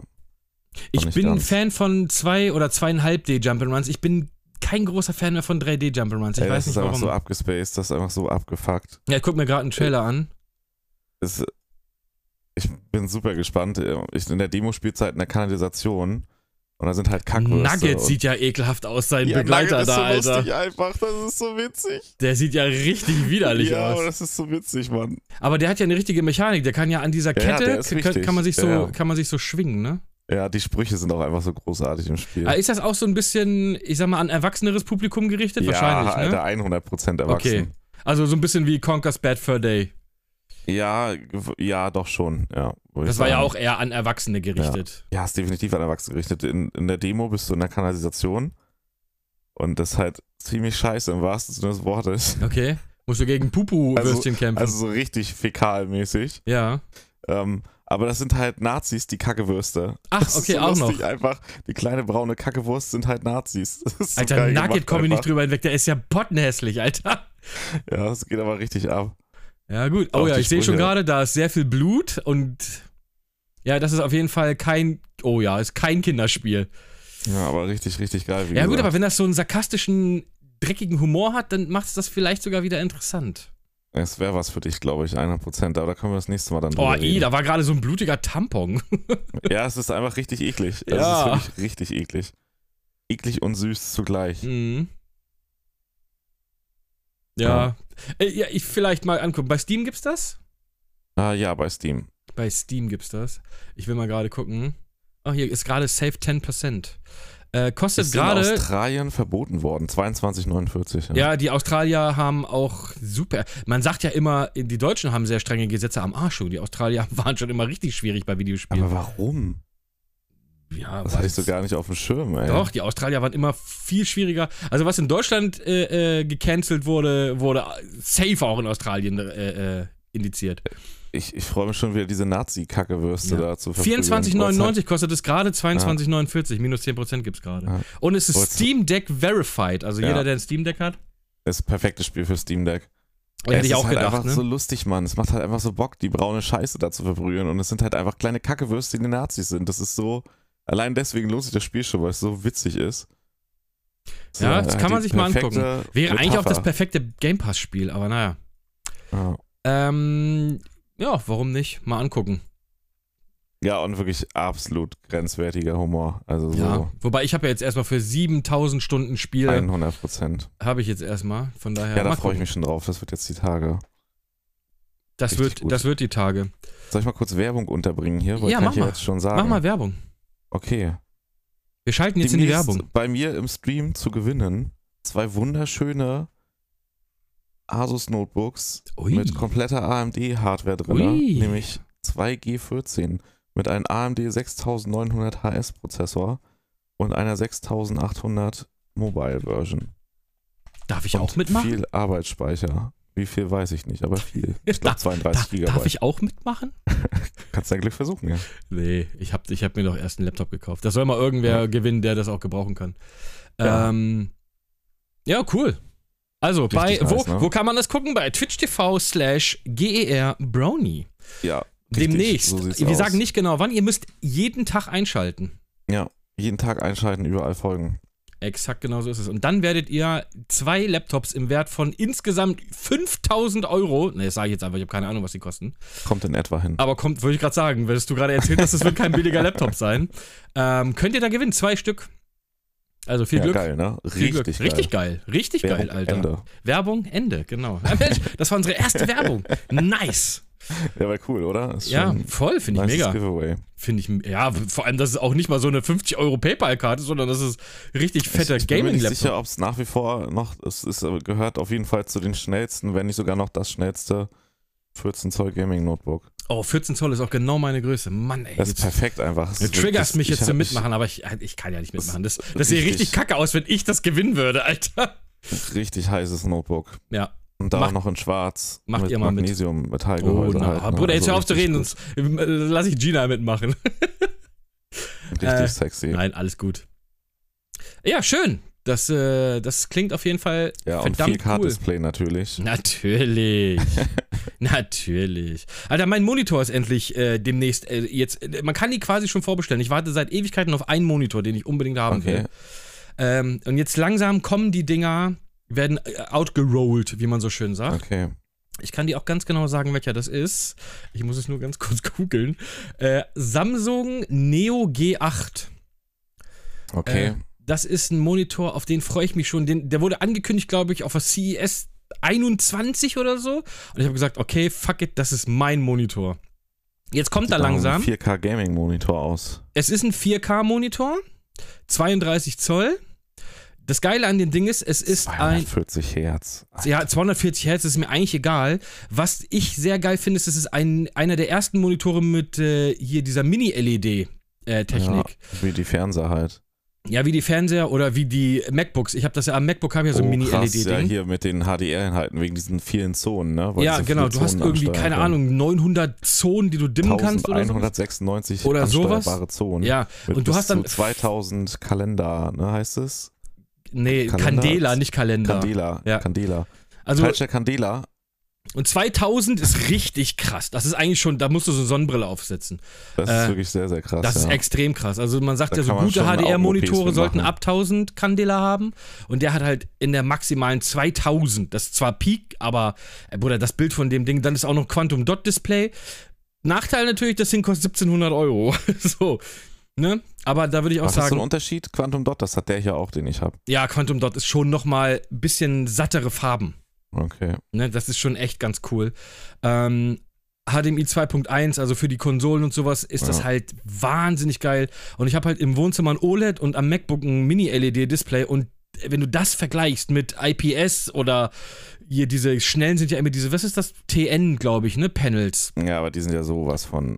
Speaker 1: Ich bin ein
Speaker 2: ganz.
Speaker 1: Fan von zwei oder zweieinhalb D Jump'n'Runs. Ich bin kein großer Fan mehr von 3D Jump'n'Runs. Ich
Speaker 2: ey,
Speaker 1: weiß
Speaker 2: das
Speaker 1: nicht
Speaker 2: ist einfach
Speaker 1: warum.
Speaker 2: so abgespaced, das ist einfach so abgefuckt.
Speaker 1: ja, ich guck mir gerade einen Trailer an.
Speaker 2: Es, ich bin super gespannt. Ich, in der Demo-Spielzeit in der Kanalisation und da sind halt Kackwürste.
Speaker 1: Nugget sieht ja ekelhaft aus, sein
Speaker 2: ja,
Speaker 1: Begleiter
Speaker 2: Nugget ist
Speaker 1: da,
Speaker 2: so
Speaker 1: Alter.
Speaker 2: einfach, das ist so witzig.
Speaker 1: Der sieht ja richtig widerlich
Speaker 2: ja, aber
Speaker 1: aus.
Speaker 2: das ist so witzig, Mann.
Speaker 1: Aber der hat ja eine richtige Mechanik. Der kann ja an dieser
Speaker 2: Ja, ja,
Speaker 1: Kette,
Speaker 2: ist
Speaker 1: kann, kann, man sich so,
Speaker 2: Ja, ja.
Speaker 1: kann man sich so schwingen, ne?
Speaker 2: Ja, die Sprüche sind auch einfach so großartig im Spiel.
Speaker 1: Aber ist das auch so ein bisschen, ich sag mal, an erwachseneres Publikum gerichtet?
Speaker 2: ja,
Speaker 1: Wahrscheinlich, ne?
Speaker 2: Alter, 100% erwachsen.
Speaker 1: Okay. Also so ein bisschen wie Conker's Bad Fur Day.
Speaker 2: Ja, ja, doch schon. Ja,
Speaker 1: Das war ja
Speaker 2: sagen.
Speaker 1: auch eher an Erwachsene gerichtet.
Speaker 2: Ja, ist definitiv an Erwachsene gerichtet. In, in der Demo bist du in der Kanalisation und das ist halt ziemlich scheiße im wahrsten Sinne des Wortes.
Speaker 1: Okay. Musst du gegen Pupu-Würstchen kämpfen.
Speaker 2: Also so richtig fäkalmäßig.
Speaker 1: ja.
Speaker 2: Ähm, aber das sind halt Nazis, die Kackewürste.
Speaker 1: Ach,
Speaker 2: Das
Speaker 1: okay,
Speaker 2: ist so
Speaker 1: auch
Speaker 2: lustig
Speaker 1: noch.
Speaker 2: einfach. Die kleine braune Kackewurst sind halt Nazis. So
Speaker 1: Alter,
Speaker 2: geil
Speaker 1: Nugget komme ich nicht drüber hinweg. Der ist ja pottenhässlich, Alter.
Speaker 2: Ja, das geht aber richtig ab.
Speaker 1: Ja, gut. Oh ja, ich sehe schon gerade, da ist sehr viel Blut und ja, das ist auf jeden Fall kein, oh ja, ist kein Kinderspiel.
Speaker 2: Ja, aber richtig, richtig geil. Wie
Speaker 1: Ja, gut,
Speaker 2: gesagt.
Speaker 1: aber wenn das so einen sarkastischen, dreckigen Humor hat, dann macht es das vielleicht sogar wieder interessant.
Speaker 2: Es wäre was für dich, glaube ich, 100%. Aber da können wir das nächste Mal dann
Speaker 1: Oh, i, da war gerade so ein blutiger Tampon. [laughs]
Speaker 2: Ja, es ist einfach richtig eklig.
Speaker 1: Ja.
Speaker 2: Es ist wirklich richtig eklig. Eklig und süß zugleich.
Speaker 1: Mhm. Ja. Äh, ja, ich vielleicht mal angucken. Bei Steam gibt's das?
Speaker 2: Ah, ja, bei Steam.
Speaker 1: Bei Steam gibt's das. Ich will mal gerade gucken. Oh, hier ist gerade Save 10%. Äh, kostet
Speaker 2: Ist in
Speaker 1: gerade.
Speaker 2: Australien verboten worden. 22,49.
Speaker 1: Ja, die Australier haben auch super. Man sagt ja immer, die Deutschen haben sehr strenge Gesetze am Arsch. Die Australier [laughs] waren schon immer richtig schwierig bei Videospielen.
Speaker 2: Aber warum?
Speaker 1: Ja,
Speaker 2: Das hatte ich so gar nicht auf dem Schirm, ey.
Speaker 1: Doch, die Australier waren immer viel schwieriger. Also was in Deutschland äh, äh, gecancelt wurde, wurde safe auch in Australien äh, äh, indiziert.
Speaker 2: Ich, ich freue mich schon wieder, diese Nazi-Kacke-Würste
Speaker 1: Ja.
Speaker 2: da zu verprügeln.
Speaker 1: 24,99 kostet es gerade, 22,49. Minus 10% gibt es gerade.
Speaker 2: Ja.
Speaker 1: Und es ist
Speaker 2: Wollt's-
Speaker 1: Steam Deck verified. Also
Speaker 2: Ja.
Speaker 1: jeder, der ein Steam Deck hat.
Speaker 2: Das ist ein perfektes Spiel für Steam Deck.
Speaker 1: Hätte
Speaker 2: es
Speaker 1: ich
Speaker 2: ist
Speaker 1: auch
Speaker 2: halt
Speaker 1: gedacht,
Speaker 2: einfach
Speaker 1: ne?
Speaker 2: so lustig, Mann. Es macht halt einfach so Bock, die braune Scheiße da zu verbrühen. Und es sind halt einfach kleine Kackewürste, die Nazis sind. Das ist so. Allein deswegen lohnt sich das Spiel schon, weil es so witzig ist. So,
Speaker 1: Ja, das kann man sich mal angucken. Wäre eigentlich auch das
Speaker 2: Metapher.
Speaker 1: perfekte Game Pass-Spiel, aber naja.
Speaker 2: Ja.
Speaker 1: Ähm, ja, warum nicht? Mal angucken.
Speaker 2: ja, und wirklich absolut grenzwertiger Humor. Also so
Speaker 1: Ja. Wobei ich habe ja jetzt erstmal für 7000 Stunden Spiel,
Speaker 2: 100 Prozent.
Speaker 1: habe ich jetzt erstmal. Von daher,
Speaker 2: Ja, da freue ich mich schon drauf. Das wird jetzt die Tage.
Speaker 1: Das
Speaker 2: richtig
Speaker 1: wird,
Speaker 2: gut.
Speaker 1: das wird die Tage.
Speaker 2: Soll ich mal kurz Werbung unterbringen hier? Weil
Speaker 1: Ja,
Speaker 2: kann
Speaker 1: mach
Speaker 2: ich
Speaker 1: mal.
Speaker 2: jetzt schon sagen.
Speaker 1: Mach mal Werbung.
Speaker 2: Okay.
Speaker 1: Wir schalten jetzt in die
Speaker 2: Demnächst
Speaker 1: Werbung.
Speaker 2: bei mir im Stream zu gewinnen zwei wunderschöne Asus Notebooks
Speaker 1: Ui.
Speaker 2: mit kompletter AMD-Hardware drin,
Speaker 1: Ui.
Speaker 2: nämlich zwei G14 mit einem AMD 6900 HS-Prozessor und einer 6800 Mobile-Version.
Speaker 1: Darf ich
Speaker 2: und
Speaker 1: auch mitmachen?
Speaker 2: Viel Arbeitsspeicher. Wie viel weiß ich nicht, aber viel. [laughs] Ich glaube
Speaker 1: Da-
Speaker 2: 32
Speaker 1: Da,
Speaker 2: Gigabyte.
Speaker 1: darf ich auch mitmachen? [laughs]
Speaker 2: Kannst dein Glück versuchen, ja.
Speaker 1: Nee, ich habe ich hab mir doch erst einen Laptop gekauft. Das soll mal irgendwer
Speaker 2: Ja.
Speaker 1: gewinnen, der das auch gebrauchen kann.
Speaker 2: Ja.
Speaker 1: Ähm, ja, cool. Also, bei,
Speaker 2: Richtig
Speaker 1: wo,
Speaker 2: nice, ne?
Speaker 1: wo kann man das gucken? Bei Twitch TV slash GER Brownie.
Speaker 2: Ja. richtig,
Speaker 1: Demnächst.
Speaker 2: so
Speaker 1: Wir
Speaker 2: aus.
Speaker 1: sagen nicht genau wann. Ihr müsst jeden Tag einschalten.
Speaker 2: Ja, jeden Tag einschalten, überall folgen.
Speaker 1: Exakt genau so ist es. Und dann werdet ihr zwei Laptops im Wert von insgesamt 5000 Euro, ne, das sage ich jetzt einfach, ich habe keine Ahnung, was die kosten,
Speaker 2: Kommt in etwa hin.
Speaker 1: aber kommt, würde ich gerade sagen, würdest du gerade erzählt hast, es wird kein billiger Laptop sein, ähm, könnt ihr da gewinnen, zwei Stück. Also viel
Speaker 2: ja,
Speaker 1: Glück.
Speaker 2: geil, ne? Richtig
Speaker 1: Glück.
Speaker 2: geil.
Speaker 1: Richtig geil. Richtig
Speaker 2: Werbung,
Speaker 1: geil, Alter.
Speaker 2: Ende.
Speaker 1: Werbung, Ende, genau. Ja, Mensch, das war unsere erste Werbung. Nice.
Speaker 2: Ja, war cool, oder? Ist
Speaker 1: Ja, voll, finde ich
Speaker 2: nices
Speaker 1: mega.
Speaker 2: Giveaway.
Speaker 1: Finde ich, ja, vor allem, dass es auch nicht mal so eine 50 Euro PayPal-Karte ist, sondern das ist richtig fetter
Speaker 2: ich bin mir nicht
Speaker 1: Gaming-Laptop.
Speaker 2: sicher, ob es nach wie vor noch, es ist, äh, gehört auf jeden Fall zu den schnellsten, wenn nicht sogar noch das schnellste 14 Zoll Gaming Notebook.
Speaker 1: Oh, 14 Zoll ist auch genau meine Größe. Mann, ey.
Speaker 2: Das ist perfekt einfach. Das
Speaker 1: Du triggerst mich jetzt zum Mitmachen, aber ich, ich kann ja nicht mitmachen. Das, das sieht
Speaker 2: richtig-
Speaker 1: kacke aus, wenn ich das gewinnen würde, Alter.
Speaker 2: Ich, richtig heißes Notebook.
Speaker 1: Ja.
Speaker 2: Und da auch noch in schwarz.
Speaker 1: macht
Speaker 2: mit
Speaker 1: ihr mal mit.
Speaker 2: Magnesium,
Speaker 1: Oh,
Speaker 2: Metallgehäuse
Speaker 1: na,
Speaker 2: halt. ne?
Speaker 1: Bruder, jetzt
Speaker 2: Also
Speaker 1: hör auf zu reden,
Speaker 2: gut.
Speaker 1: sonst äh, lass ich Gina mitmachen. [laughs]
Speaker 2: Richtig
Speaker 1: äh,
Speaker 2: sexy.
Speaker 1: Nein, alles gut. Ja, schön. Das, äh, das klingt auf jeden Fall
Speaker 2: ja, und
Speaker 1: verdammt cool.
Speaker 2: 4K-Display natürlich.
Speaker 1: Natürlich. [laughs] [laughs] Natürlich. Alter, mein Monitor ist endlich äh, demnächst äh, jetzt. Äh, man kann die quasi schon vorbestellen. Ich warte seit Ewigkeiten auf einen Monitor, den ich unbedingt haben
Speaker 2: Okay.
Speaker 1: will. Ähm, und jetzt langsam kommen die Dinger, werden äh, outgerollt, wie man so schön sagt.
Speaker 2: Okay.
Speaker 1: Ich kann dir auch ganz genau sagen, welcher das ist. Ich muss es nur ganz [laughs] kurz googeln. Äh, Samsung Neo G8.
Speaker 2: Okay.
Speaker 1: Äh, das ist ein Monitor, auf den freue ich mich schon. Den, der wurde angekündigt, glaube ich, auf der CES 21 oder so. Und ich habe gesagt, okay, fuck it, das ist mein Monitor. Jetzt kommt
Speaker 2: Sieht
Speaker 1: er langsam.
Speaker 2: 4K Gaming Monitor aus.
Speaker 1: Es ist ein 4K-Monitor, 32 Zoll. Das Geile an dem Ding ist, es ist ein
Speaker 2: 240 Hertz.
Speaker 1: ja, 240 Hertz ist mir eigentlich egal. Was ich sehr geil finde, ist, es ist ein, einer der ersten Monitore mit äh, hier dieser Mini-LED-Technik.
Speaker 2: Ja, wie die Fernseher halt.
Speaker 1: Ja. wie die Fernseher oder wie die MacBooks. Ich habe das ja am MacBook habe ich ja so ein
Speaker 2: Oh,
Speaker 1: Mini-LED-Ding.
Speaker 2: ja,
Speaker 1: Ja,
Speaker 2: hier mit den HDR-Inhalten wegen diesen vielen Zonen, ne? Weil diese
Speaker 1: genau. Du hast irgendwie, keine
Speaker 2: können.
Speaker 1: Ahnung, 900 Zonen, die du dimmen kannst oder so.
Speaker 2: 1196
Speaker 1: Oder sowas.
Speaker 2: Zonen.
Speaker 1: Ja,
Speaker 2: Mit
Speaker 1: und du hast dann.
Speaker 2: zu 2000 Kalender, ne, heißt es?
Speaker 1: Nee,
Speaker 2: Kalender-
Speaker 1: Candela, nicht Kalender.
Speaker 2: Candela.
Speaker 1: Ja.
Speaker 2: Candela.
Speaker 1: Also,
Speaker 2: Falscher Candela.
Speaker 1: Und 2000 ist richtig krass. Das ist eigentlich schon, da musst du so eine Sonnenbrille aufsetzen.
Speaker 2: Das
Speaker 1: Äh,
Speaker 2: ist wirklich sehr, sehr krass.
Speaker 1: Das
Speaker 2: ja.
Speaker 1: ist extrem krass. Also man sagt
Speaker 2: Da
Speaker 1: ja so, gute HDR-Monitore sollten ab 1000 Candela haben und der hat halt in der maximalen 2000. Das ist zwar Peak, aber äh, Bruder, das Bild von dem Ding, dann ist auch noch Quantum Dot Display. Nachteil natürlich, das Ding kostet 1700 Euro. [laughs] so, ne? Aber da würde ich auch
Speaker 2: Was ist so ein
Speaker 1: sagen,
Speaker 2: Unterschied? Quantum Dot, das hat der hier auch, den ich habe.
Speaker 1: ja, Quantum Dot ist schon nochmal ein bisschen sattere Farben.
Speaker 2: Okay.
Speaker 1: Ne, das ist schon echt ganz cool. Ähm, HDMI 2.1, also für die Konsolen und sowas, ist das
Speaker 2: Ja.
Speaker 1: halt wahnsinnig geil. Und ich habe halt im Wohnzimmer ein OLED und am MacBook ein Mini-LED-Display und wenn du das vergleichst mit IPS oder hier diese schnellen sind ja immer diese, was ist das? TN, glaube ich, ne? Panels.
Speaker 2: Ja, aber die sind ja sowas von.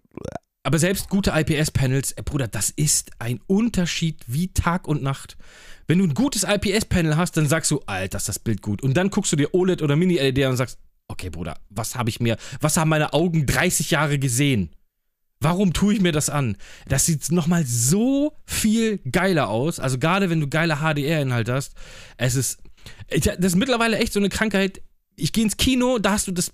Speaker 1: aber selbst gute IPS-Panels, äh, Bruder, das ist ein Unterschied wie Tag und Nacht. Wenn du ein gutes IPS-Panel hast, dann sagst du, Alter, ist das Bild gut. Und dann guckst du dir OLED oder Mini-LED an und sagst, okay, Bruder, was habe ich mir, was haben meine Augen 30 Jahre gesehen? Warum tue ich mir das an? Das sieht nochmal so viel geiler aus. Also gerade wenn du geile HDR-Inhalt hast. Es ist, das ist mittlerweile echt so eine Krankheit. Ich gehe ins Kino, da hast du das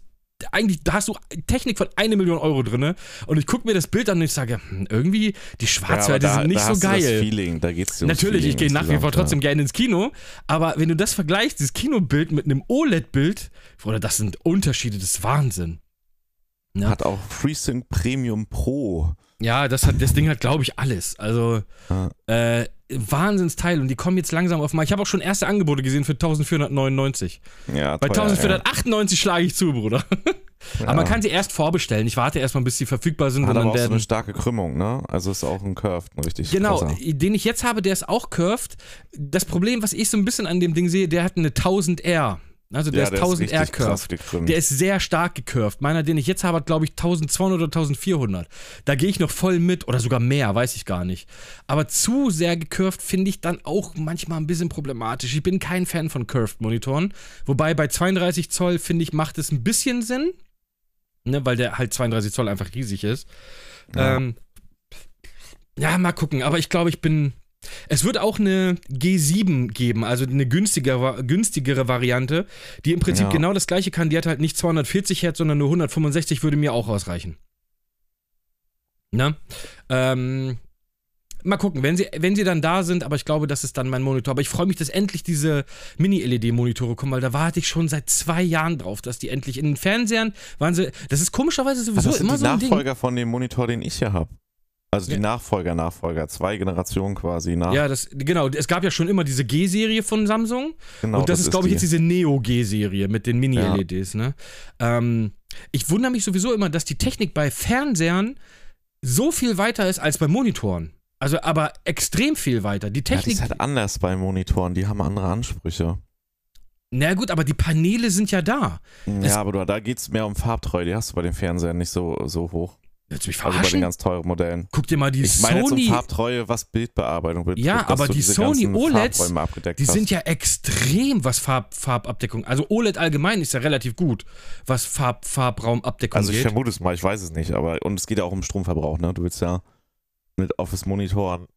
Speaker 1: eigentlich, da hast du Technik von eine Million Euro drin und ich gucke mir das Bild an und ich sage, hm, irgendwie, die Schwarzwerte
Speaker 2: ja,
Speaker 1: sind nicht
Speaker 2: da
Speaker 1: so geil.
Speaker 2: Feeling, da geht's dir
Speaker 1: Natürlich,
Speaker 2: Feeling
Speaker 1: ich gehe nach wie vor trotzdem gerne ins Kino, aber wenn du das vergleichst, dieses Kinobild mit einem OLED-Bild, oder das sind Unterschiede, das ist Wahnsinn.
Speaker 2: Ja. Hat auch FreeSync Premium Pro.
Speaker 1: Ja, das, hat, das Ding hat, glaube ich, alles. Also, ja. äh, Wahnsinnsteil. Und die kommen jetzt langsam auf mal. Ich habe auch schon erste Angebote gesehen für 1499.
Speaker 2: Ja,
Speaker 1: Bei 1498 ja. schlage ich zu, Bruder. Ja. Aber man kann sie erst vorbestellen. Ich warte erstmal, bis sie verfügbar sind.
Speaker 2: Hat
Speaker 1: und dann
Speaker 2: aber auch
Speaker 1: werden
Speaker 2: so eine starke Krümmung, ne? Also ist auch ein Curved, ein richtig
Speaker 1: Genau,
Speaker 2: krasser.
Speaker 1: den ich jetzt habe, der ist auch curved. Das Problem, was ich so ein bisschen an dem Ding sehe, der hat eine 1000R. Also der
Speaker 2: ja,
Speaker 1: ist
Speaker 2: der
Speaker 1: 1000 R curved. Der ist sehr stark gecurved. Meiner, den ich jetzt habe, hat glaube ich 1200 oder 1400. Da gehe ich noch voll mit oder sogar mehr, weiß ich gar nicht. Aber zu sehr gecurved finde ich dann auch manchmal ein bisschen problematisch. Ich bin kein Fan von curved Monitoren, wobei bei 32 Zoll finde ich macht es ein bisschen Sinn, ne, weil der halt 32 Zoll einfach riesig ist.
Speaker 2: Ja.
Speaker 1: Ähm, ja, mal gucken. Aber ich glaube, ich bin es wird auch eine G7 geben, also eine günstigere, günstigere Variante, die im Prinzip
Speaker 2: Ja.
Speaker 1: genau das gleiche kann. Die hat halt nicht 240 Hertz, sondern nur 165 würde mir auch ausreichen. Na? Ähm, mal gucken, wenn sie, wenn sie dann da sind, aber ich glaube, das ist dann mein Monitor. Aber ich freue mich, dass endlich diese Mini-LED-Monitore kommen, weil da warte ich schon seit zwei Jahren drauf, dass die endlich in den Fernsehern waren sie. Das ist komischerweise sowieso
Speaker 2: das sind
Speaker 1: immer
Speaker 2: die
Speaker 1: so ein Ding.
Speaker 2: Nachfolger von dem Monitor, den ich hier habe. Also die
Speaker 1: Ja.
Speaker 2: Nachfolger, Nachfolger, zwei Generationen quasi nach.
Speaker 1: Ja, das, genau. Es gab ja schon immer diese G-Serie von Samsung.
Speaker 2: genau,
Speaker 1: und das, ist, glaube ich,
Speaker 2: die.
Speaker 1: jetzt diese Neo-G-Serie mit den Mini-LEDs, ne? Ähm, ich wundere mich sowieso immer, dass die Technik bei Fernsehern so viel weiter ist als bei Monitoren. Also, aber extrem viel weiter. Die
Speaker 2: ja, die
Speaker 1: Technik.
Speaker 2: ist halt anders bei Monitoren, die haben andere Ansprüche.
Speaker 1: na gut, aber die Paneele sind ja da. Es-
Speaker 2: Ja, aber du, da geht es mehr um Farbtreue, die hast du bei den Fernsehern nicht so, so hoch.
Speaker 1: Willst du mich
Speaker 2: Also bei den
Speaker 1: verarschen?
Speaker 2: ganz teuren Modellen.
Speaker 1: Guck dir mal die
Speaker 2: Ich meine jetzt um
Speaker 1: Sony.
Speaker 2: Farbtreue, was Bildbearbeitung betrifft.
Speaker 1: Ja, aber die Sony OLEDs, die
Speaker 2: hast.
Speaker 1: sind ja extrem, was Farb, Farbabdeckung. Also OLED allgemein ist ja relativ gut, was Farb, Farbraumabdeckung
Speaker 2: Also ich
Speaker 1: geht.
Speaker 2: vermute es mal, ich weiß es nicht, aber und es geht ja auch um Stromverbrauch, ne? Du willst ja mit Office-Monitoren,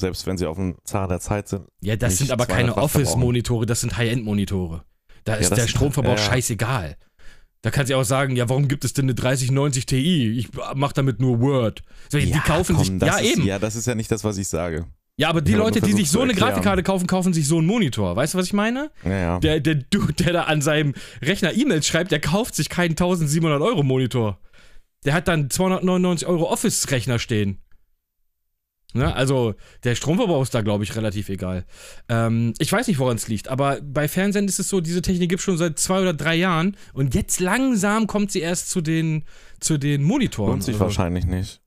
Speaker 2: selbst wenn sie auf dem Zahn der Zeit sind,
Speaker 1: Ja, das sind aber
Speaker 2: 200
Speaker 1: keine. Office-Monitore, das sind High-End-Monitore. Da ist
Speaker 2: das
Speaker 1: der Stromverbrauch
Speaker 2: ja.
Speaker 1: scheißegal. Da kannst du ja auch sagen, ja, warum gibt es denn eine 3090 Ti? Ich mach damit nur Word. So, die kaufen
Speaker 2: komm,
Speaker 1: sich.
Speaker 2: das
Speaker 1: Ja,
Speaker 2: ist,
Speaker 1: eben. Ja,
Speaker 2: Ja, das ist ja nicht das, was ich sage.
Speaker 1: aber die Leute, die sich so eine. Grafikkarte kaufen, kaufen sich so einen Monitor. Weißt du, was ich meine?
Speaker 2: Ja, ja.
Speaker 1: Der, der Dude, der da an seinem Rechner E-Mails schreibt, der kauft sich keinen 1700 Euro Monitor. Der hat dann 299 Euro Office-Rechner stehen. Ne? Also der Stromverbrauch ist da, glaube ich, relativ egal. Ähm, ich weiß nicht, woran es liegt, aber bei Fernsehen ist es so, diese Technik gibt es schon seit zwei oder drei Jahren und jetzt langsam kommt sie erst zu den, zu den Monitoren.
Speaker 2: Lohnt sich
Speaker 1: Also,
Speaker 2: wahrscheinlich nicht.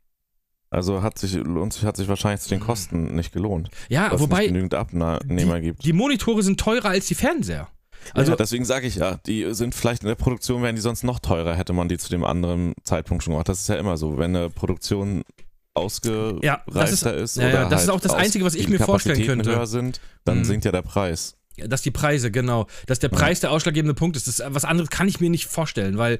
Speaker 2: Also hat sich, lohnt sich, hat sich wahrscheinlich zu den Kosten nicht gelohnt.
Speaker 1: Ja,
Speaker 2: es
Speaker 1: wobei
Speaker 2: nicht genügend Abnehmer gibt.
Speaker 1: die Monitore sind teurer als die Fernseher. Also
Speaker 2: ja, deswegen sage ich ja, die sind vielleicht in der Produktion, wären die sonst noch teurer, hätte man die zu dem anderen Zeitpunkt schon gemacht. Das ist ja immer so, wenn eine Produktion ausgereifter
Speaker 1: Ja, das ist-
Speaker 2: ist,
Speaker 1: ja, ja,
Speaker 2: oder
Speaker 1: das ist
Speaker 2: halt
Speaker 1: auch das
Speaker 2: aus-
Speaker 1: Einzige, was ich mir vorstellen könnte.
Speaker 2: höher sind, dann
Speaker 1: Mhm.
Speaker 2: sinkt ja der Preis.
Speaker 1: Dass die Preise, genau. Dass der Preis der ausschlaggebende Punkt ist. Das, was anderes kann ich mir nicht vorstellen, weil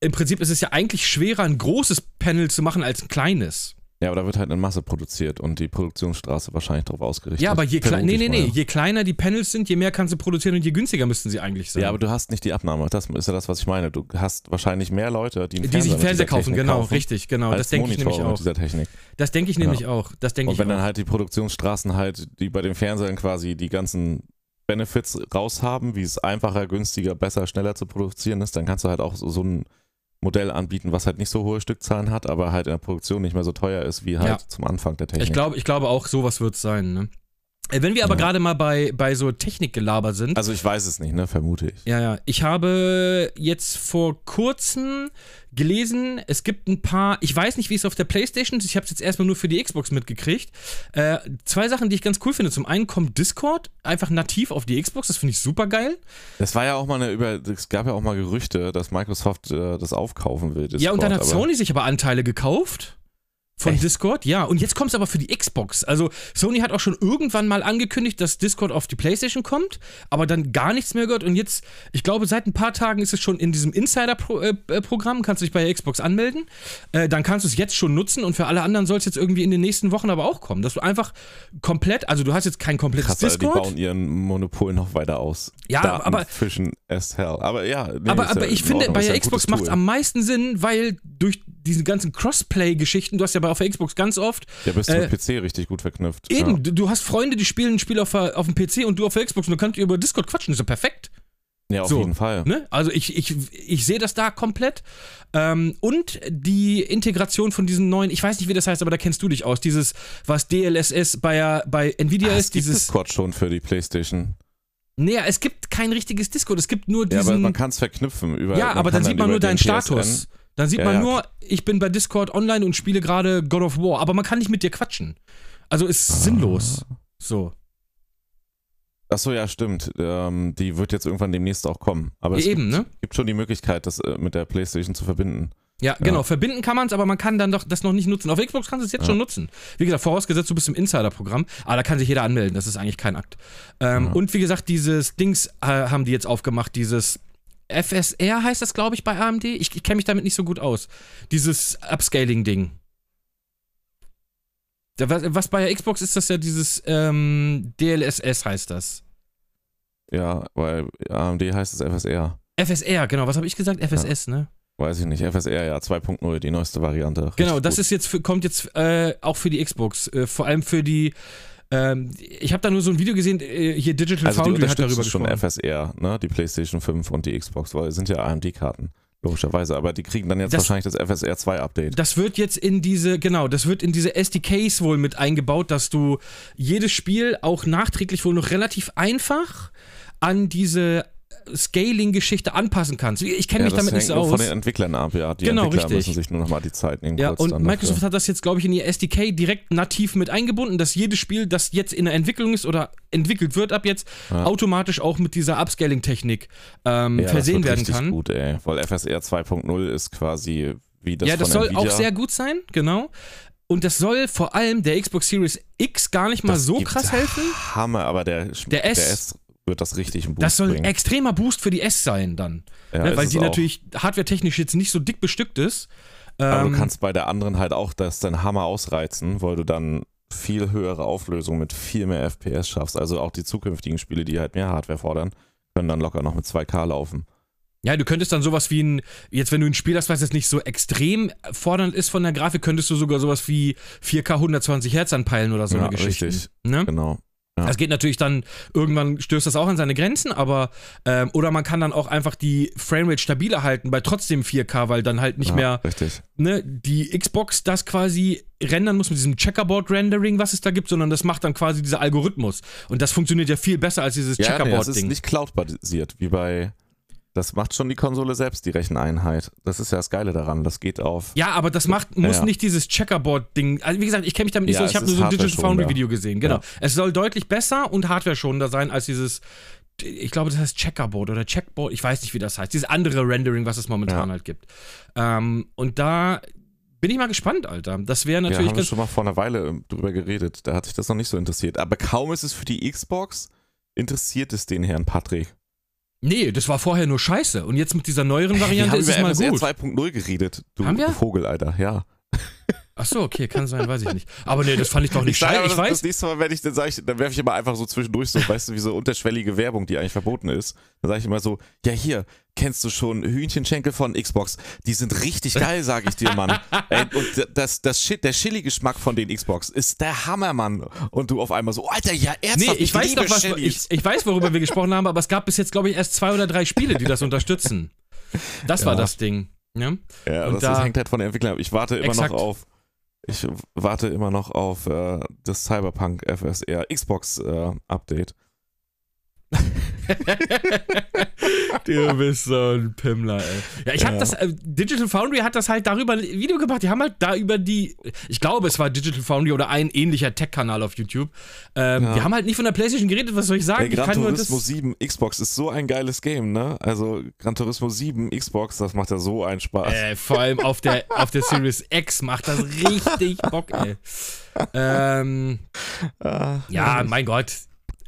Speaker 1: im Prinzip ist es ja eigentlich schwerer, ein großes Panel zu machen als ein kleines.
Speaker 2: Ja, aber da wird halt in Masse produziert und die Produktionsstraße wahrscheinlich darauf ausgerichtet.
Speaker 1: Ja, aber je, klei
Speaker 2: Vermute
Speaker 1: nee, nee, nee. je kleiner die Panels sind, je mehr kannst du produzieren und je günstiger müssten sie eigentlich sein.
Speaker 2: Ja, aber du hast nicht die Abnahme. Das ist ja das, was ich meine. Du hast wahrscheinlich mehr Leute, die, einen
Speaker 1: die sich einen Fernseher kaufen,
Speaker 2: Technik
Speaker 1: genau,
Speaker 2: kaufen,
Speaker 1: richtig, genau. Das denke ich nämlich auch.
Speaker 2: dieser Technik.
Speaker 1: Das denke ich nämlich auch. Das denke
Speaker 2: Und
Speaker 1: ich
Speaker 2: wenn
Speaker 1: auch.
Speaker 2: dann halt die Produktionsstraßen halt, die bei den Fernsehern quasi die ganzen Benefits raushaben, wie es einfacher, günstiger, besser, schneller zu produzieren ist, dann kannst du halt auch so, so ein Modell anbieten, was halt nicht so hohe Stückzahlen hat, aber halt in der Produktion nicht mehr so teuer ist wie halt
Speaker 1: Ja.
Speaker 2: zum Anfang der Technik.
Speaker 1: ich, glaube, ich glaube auch, sowas wird es sein. Ne? Äh, Wenn wir aber
Speaker 2: Ja.
Speaker 1: gerade mal bei, bei so Technikgelaber sind.
Speaker 2: also ich weiß es nicht, ne, vermute ich.
Speaker 1: Ja, ja. Ich habe jetzt vor kurzem gelesen, es gibt ein paar, ich weiß nicht, wie es auf der Playstation ist, ich habe es jetzt erstmal nur für die Xbox mitgekriegt. Äh, zwei Sachen, die ich ganz cool finde. Zum einen kommt Discord einfach nativ auf die Xbox, das finde ich super geil.
Speaker 2: Das war ja auch mal eine über, es gab ja auch mal Gerüchte, dass Microsoft äh, das aufkaufen will.
Speaker 1: ja, und dann hat
Speaker 2: Discord,
Speaker 1: Sony sich aber Anteile gekauft. Von
Speaker 2: Echt?
Speaker 1: Discord, ja. Und jetzt kommt es aber für die Xbox. Also Sony hat auch schon irgendwann mal angekündigt, dass Discord auf die PlayStation kommt, aber dann gar nichts mehr gehört. Und jetzt, ich glaube, seit ein paar Tagen ist es schon in diesem Insider-Programm, kannst du dich bei der Xbox anmelden. Äh, dann kannst du es jetzt schon nutzen und für alle anderen soll es jetzt irgendwie in den nächsten Wochen aber auch kommen. Dass du einfach komplett, also du hast jetzt kein komplettes
Speaker 2: Krass, Alter, die
Speaker 1: Discord.
Speaker 2: bauen ihren Monopol noch weiter aus.
Speaker 1: Ja,
Speaker 2: Daten
Speaker 1: aber-
Speaker 2: Fischen as hell. Aber ja, nee,
Speaker 1: aber,
Speaker 2: ist ja
Speaker 1: aber ich
Speaker 2: in
Speaker 1: finde, bei der Xbox macht es am meisten Sinn, weil durch diese ganzen Crossplay-Geschichten, du hast ja bei auf der Xbox ganz oft,
Speaker 2: Ja, bist du
Speaker 1: äh,
Speaker 2: mit PC richtig gut verknüpft.
Speaker 1: eben,
Speaker 2: Ja,
Speaker 1: du, hast Freunde, die spielen ein Spiel auf, auf dem PC und du auf der Xbox und du kannst über Discord quatschen, ist ja perfekt.
Speaker 2: ja auf
Speaker 1: so,
Speaker 2: jeden Fall.
Speaker 1: Ne? Also ich, ich, ich sehe das da komplett. Ähm, und die Integration von diesen neuen, ich weiß nicht, wie das heißt, aber da kennst du dich aus, dieses, was DLSS bei, bei Nvidia
Speaker 2: Ah,
Speaker 1: ist, dieses.
Speaker 2: Discord schon für die Playstation.
Speaker 1: Nee, es gibt kein richtiges Discord, es gibt nur
Speaker 2: Ja, aber
Speaker 1: diesen.
Speaker 2: man kann es verknüpfen. Über,
Speaker 1: Ja, aber
Speaker 2: kann
Speaker 1: dann sieht man nur deinen
Speaker 2: den
Speaker 1: Status. Dann sieht
Speaker 2: Ja,
Speaker 1: man
Speaker 2: ja,
Speaker 1: nur, ich bin bei Discord online und spiele gerade God of War, aber man kann nicht mit dir quatschen. Also ist sinnlos. So.
Speaker 2: Achso, ja, stimmt. Ähm, die wird jetzt irgendwann demnächst auch kommen. Aber es
Speaker 1: Eben,
Speaker 2: gibt,
Speaker 1: ne?
Speaker 2: gibt schon die Möglichkeit, das äh, mit der Playstation zu verbinden.
Speaker 1: Ja, genau. Verbinden kann man es, aber man kann dann doch das noch nicht nutzen. Auf Xbox kannst du es jetzt
Speaker 2: Ja.
Speaker 1: schon nutzen. Wie gesagt, vorausgesetzt, du bist im Insider-Programm. Aber da kann sich jeder anmelden. Das ist eigentlich kein Akt. Ähm,
Speaker 2: Ja.
Speaker 1: Und wie gesagt, dieses Dings äh, haben die jetzt aufgemacht. Dieses FSR heißt das, glaube ich, bei AMD. Ich, ich kenne mich damit nicht so gut aus. Dieses Upscaling-Ding. Was, was bei der Xbox ist das ja dieses ähm, DLSS heißt das.
Speaker 2: Ja, weil AMD heißt es FSR.
Speaker 1: FSR, genau. Was habe ich gesagt? FSS, ne?
Speaker 2: Weiß ich nicht. FSR, ja, 2.0, die neueste Variante. Richtig
Speaker 1: Genau, das
Speaker 2: gut.
Speaker 1: ist jetzt für, kommt jetzt äh, auch für die Xbox, äh, vor allem für die. Ähm, ich habe da nur so ein Video gesehen, äh, hier Digital
Speaker 2: Also die
Speaker 1: Foundry hat darüber
Speaker 2: schon
Speaker 1: gesprochen.
Speaker 2: FSR, ne? Die PlayStation 5 und die Xbox, weil es sind ja AMD-Karten, logischerweise. Aber die kriegen dann jetzt
Speaker 1: Das-
Speaker 2: wahrscheinlich das FSR 2-Update.
Speaker 1: Das wird jetzt in diese, genau, das wird in diese SDKs wohl mit eingebaut, dass du jedes Spiel auch nachträglich wohl noch relativ einfach an diese Scaling-Geschichte anpassen kannst. Ich kenne
Speaker 2: Ja,
Speaker 1: mich damit nicht so aus.
Speaker 2: von den Entwicklern ab, ja. Die
Speaker 1: Genau,
Speaker 2: Entwickler
Speaker 1: richtig.
Speaker 2: müssen sich nur nochmal die Zeit nehmen.
Speaker 1: Ja, und Microsoft
Speaker 2: dafür.
Speaker 1: hat das jetzt, glaube ich, in ihr SDK direkt nativ mit eingebunden, dass jedes Spiel, das jetzt in der Entwicklung ist oder entwickelt wird ab jetzt,
Speaker 2: Ja.
Speaker 1: automatisch auch mit dieser Upscaling-Technik ähm,
Speaker 2: ja,
Speaker 1: versehen
Speaker 2: das wird
Speaker 1: werden
Speaker 2: richtig
Speaker 1: kann.
Speaker 2: gut, ey. Weil FSR 2.0 ist quasi wie das
Speaker 1: ja, das
Speaker 2: von
Speaker 1: soll
Speaker 2: Nvidia.
Speaker 1: auch sehr gut sein, genau. Und das soll vor allem der Xbox Series X gar nicht mal
Speaker 2: Das
Speaker 1: so krass helfen.
Speaker 2: Hammer, aber der,
Speaker 1: Der S.
Speaker 2: wird das richtig im Boost
Speaker 1: Das soll ein extremer Boost für die S sein dann.
Speaker 2: Ja,
Speaker 1: ne, weil die natürlich hardwaretechnisch jetzt nicht so dick bestückt ist.
Speaker 2: Aber
Speaker 1: Ähm,
Speaker 2: du kannst bei der anderen halt auch das dann Hammer ausreizen, weil du dann viel höhere Auflösung mit viel mehr FPS schaffst. Also auch die zukünftigen Spiele, die halt mehr Hardware fordern, können dann locker noch mit 2K laufen.
Speaker 1: Ja, du könntest dann sowas wie ein, jetzt wenn du ein Spiel hast, was jetzt nicht so extrem fordernd ist von der Grafik, könntest du sogar sowas wie 4K 120 Hertz anpeilen oder so
Speaker 2: Ja,
Speaker 1: eine Geschichte.
Speaker 2: richtig.
Speaker 1: Ne?
Speaker 2: Genau. Ja.
Speaker 1: Das geht natürlich dann, irgendwann stößt das auch an seine Grenzen, aber, ähm, oder man kann dann auch einfach die Framerate stabiler halten bei trotzdem 4K, weil dann halt nicht
Speaker 2: ja,
Speaker 1: mehr,
Speaker 2: Richtig.
Speaker 1: ne, die Xbox das quasi rendern muss mit diesem Checkerboard-Rendering, was es da gibt, sondern das macht dann quasi dieser Algorithmus. Und das funktioniert ja viel besser als dieses
Speaker 2: Ja, nee, das ist
Speaker 1: Checkerboard-Ding.
Speaker 2: nicht Cloud-basiert, wie bei. Das macht schon die Konsole selbst, die Recheneinheit. Das ist ja das Geile daran. Das geht auf.
Speaker 1: Ja, aber das macht, muss
Speaker 2: Ja.
Speaker 1: nicht dieses Checkerboard-Ding. Also wie gesagt, ich kenne mich damit nicht
Speaker 2: Ja,
Speaker 1: so. Ich habe nur so ein Digital. Foundry-Video gesehen. Genau.
Speaker 2: Ja.
Speaker 1: Es soll deutlich besser und hardware-schonender sein als dieses. Ich glaube, das heißt Checkerboard oder Checkboard. Ich weiß nicht, wie das heißt. Dieses andere Rendering, was es momentan
Speaker 2: Ja.
Speaker 1: halt gibt. Ähm, und da bin ich mal gespannt, Alter. Das wäre
Speaker 2: Ja,
Speaker 1: natürlich
Speaker 2: haben wir schon mal vor einer Weile ähm, drüber geredet. Da hat sich das noch nicht so interessiert. Aber kaum ist es für die Xbox, interessiert es den Herrn Patrick.
Speaker 1: Nee, das war vorher nur scheiße. Und jetzt mit dieser neueren Variante
Speaker 2: haben
Speaker 1: ist es
Speaker 2: über
Speaker 1: mal gut.
Speaker 2: 2.0 geredet, du
Speaker 1: Haben wir?
Speaker 2: Vogel, Alter. Ja.
Speaker 1: Ach so, okay, kann sein, weiß ich nicht. Aber nee, das fand ich doch nicht scheiße. Ich
Speaker 2: das,
Speaker 1: weiß.
Speaker 2: das nächste Mal, wenn ich, dann sage ich, dann werfe ich immer einfach so zwischendurch so, weißt du, wie so unterschwellige Werbung, die eigentlich verboten ist. Dann sage ich immer so, ja hier, kennst du schon Hühnchenschenkel von Xbox? Die sind richtig geil, sage ich dir, Mann. Ey, und das, das Shit, der Chili-Geschmack von den Xbox ist der Hammer, Mann. Und du auf einmal so, Alter, ja,
Speaker 1: Nee,
Speaker 2: ernsthaft,
Speaker 1: ich weiß doch, was, ich, ich weiß, worüber wir gesprochen haben, aber es gab bis jetzt, glaube ich, erst zwei oder drei Spiele, die das unterstützen. Das war
Speaker 2: Ja.
Speaker 1: das Ding. Ja?
Speaker 2: Ja,
Speaker 1: Und
Speaker 2: das,
Speaker 1: da-
Speaker 2: das hängt halt von den Entwicklern ab. Ich warte immer
Speaker 1: Exakt.
Speaker 2: noch auf. Ich warte immer noch auf äh, das Cyberpunk FSR Xbox äh, Update. [laughs]
Speaker 1: du bist so ein Pimmler, ey. Ja, ich hab
Speaker 2: Ja.
Speaker 1: das, äh, Digital Foundry hat das halt darüber ein Video gemacht. Die haben halt da über die, ich glaube, es war Digital Foundry oder ein ähnlicher Tech-Kanal auf YouTube. Ähm,
Speaker 2: Ja.
Speaker 1: Die haben halt nicht von der Playstation geredet, was soll ich sagen?
Speaker 2: Ey,
Speaker 1: ich
Speaker 2: Gran Turismo
Speaker 1: das,
Speaker 2: 7 Xbox ist so ein geiles Game, ne? Also Gran Turismo 7 Xbox, das macht ja so einen Spaß.
Speaker 1: äh, vor allem auf der, [laughs] auf der Series X macht das richtig Bock, ey. Ähm,
Speaker 2: Ah,
Speaker 1: Ja, mein Gott.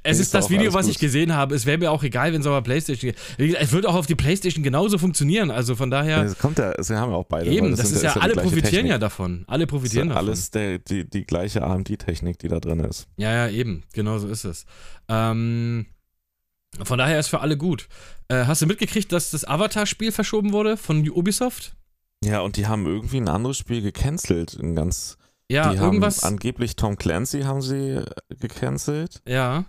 Speaker 1: Es
Speaker 2: Ist
Speaker 1: ist das Video,
Speaker 2: alles
Speaker 1: was
Speaker 2: gut.
Speaker 1: ich gesehen habe. Es wäre mir auch egal, wenn es auf der Playstation geht. Es wird auch auf die Playstation genauso funktionieren. Also von daher,
Speaker 2: Es kommt ja, es haben ja auch beide.
Speaker 1: eben,
Speaker 2: weil
Speaker 1: das,
Speaker 2: sind
Speaker 1: ist ja,
Speaker 2: die
Speaker 1: alle profitieren
Speaker 2: Technik.
Speaker 1: ja davon. Alle
Speaker 2: Das ist
Speaker 1: profitieren
Speaker 2: ja
Speaker 1: davon.
Speaker 2: alles die, die gleiche AMD-Technik, die da drin ist.
Speaker 1: Ja, ja, eben. Genau so ist es. Ähm, von daher ist für alle gut. Äh, hast du mitgekriegt, dass das Avatar-Spiel verschoben wurde von Ubisoft?
Speaker 2: Ja, und die haben irgendwie ein anderes Spiel gecancelt. Ein ganz,
Speaker 1: Ja,
Speaker 2: die
Speaker 1: irgendwas.
Speaker 2: haben angeblich Tom Clancy haben sie äh, gecancelt
Speaker 1: ja.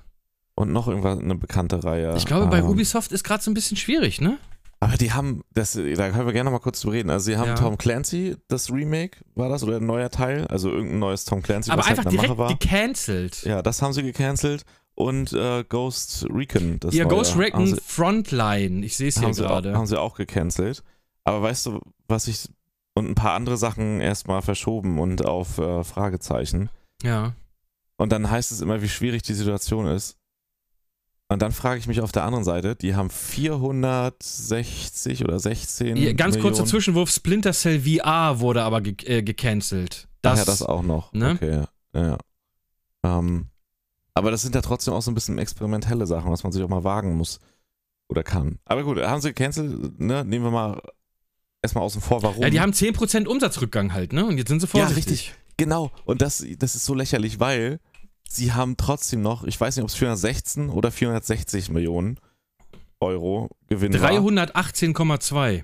Speaker 2: Und noch irgendwas, eine bekannte Reihe.
Speaker 1: Ich glaube, bei
Speaker 2: Ähm,
Speaker 1: Ubisoft ist gerade so ein bisschen schwierig, ne?
Speaker 2: Aber die haben, das, da können wir gerne mal kurz drüber reden. Also sie haben
Speaker 1: Ja.
Speaker 2: Tom Clancy, das Remake, war das, oder ein neuer Teil? Also irgendein neues Tom Clancy,
Speaker 1: Aber
Speaker 2: was halt
Speaker 1: einfach
Speaker 2: in der
Speaker 1: direkt
Speaker 2: Mache war.
Speaker 1: gecancelt.
Speaker 2: Ja, das haben sie gecancelt. Und äh, Ghost Recon, das
Speaker 1: Ja,
Speaker 2: neue,
Speaker 1: Ghost Recon
Speaker 2: sie,
Speaker 1: Frontline. Ich sehe es hier gerade.
Speaker 2: haben sie auch gecancelt. Aber weißt du, was ich und ein paar andere Sachen erstmal verschoben und auf äh, Fragezeichen.
Speaker 1: Ja.
Speaker 2: Und dann heißt es immer, wie schwierig die Situation ist. Und dann frage ich mich auf der anderen Seite, die haben 460 oder 16
Speaker 1: Ja, ganz
Speaker 2: Millionen.
Speaker 1: kurzer Zwischenwurf: Splinter Cell VR wurde aber ge äh, gecancelt.
Speaker 2: Ach
Speaker 1: Das,
Speaker 2: ja, das auch noch.
Speaker 1: ne?
Speaker 2: Okay, ja. ja. Ähm, aber das sind ja trotzdem auch so ein bisschen experimentelle Sachen, was man sich auch mal wagen muss oder kann. Aber gut, haben sie gecancelt, ne? Nehmen wir mal erstmal außen vor, warum.
Speaker 1: Ja, die haben 10% Umsatzrückgang halt, ne? Und jetzt sind sie
Speaker 2: Ja,
Speaker 1: vorsichtig.
Speaker 2: richtig. Genau, und das, das ist so lächerlich, weil sie haben trotzdem noch, ich weiß nicht, ob es 416 oder 460 Millionen Euro Gewinn war.
Speaker 1: 318,2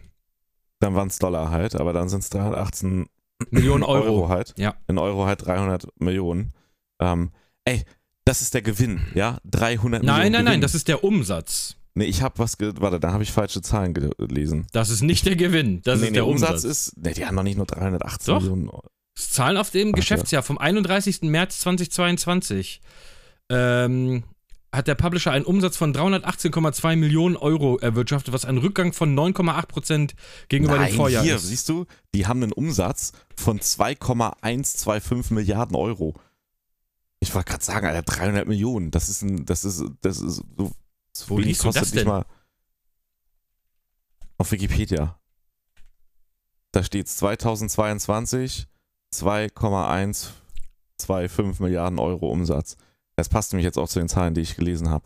Speaker 2: Dann waren es Dollar halt, aber dann sind es 318
Speaker 1: Millionen Euro.
Speaker 2: halt.
Speaker 1: Ja.
Speaker 2: In Euro halt 300 Millionen. Ähm, ey, das ist der Gewinn, ja? 300 Millionen
Speaker 1: Nein, nein,
Speaker 2: Gewinn.
Speaker 1: nein, das ist der Umsatz.
Speaker 2: Nee, ich habe was, warte, da habe ich falsche Zahlen gelesen.
Speaker 1: Das ist nicht der Gewinn, das
Speaker 2: nee,
Speaker 1: ist
Speaker 2: nee,
Speaker 1: der
Speaker 2: Umsatz
Speaker 1: Umsatz.
Speaker 2: ist, nee, die haben noch nicht nur 318
Speaker 1: Doch.
Speaker 2: Millionen.
Speaker 1: Das Zahlen auf dem
Speaker 2: Warte.
Speaker 1: Geschäftsjahr vom 31. März 2022 ähm, hat der Publisher einen Umsatz von 318,2 Millionen Euro erwirtschaftet, was ein Rückgang von 9,8% gegenüber
Speaker 2: Nein,
Speaker 1: dem Vorjahr
Speaker 2: hier,
Speaker 1: ist.
Speaker 2: siehst du, die haben einen Umsatz von 2,125 Milliarden Euro. Ich wollte gerade sagen, Alter, 300 Millionen. Das ist ein, das ist, das ist so, so
Speaker 1: Wo liest du
Speaker 2: kostet
Speaker 1: das
Speaker 2: nicht
Speaker 1: denn?
Speaker 2: mal. Auf Wikipedia. Da steht 2022 2,125 Milliarden Euro Umsatz. Das passt nämlich jetzt auch zu den Zahlen, die ich gelesen habe.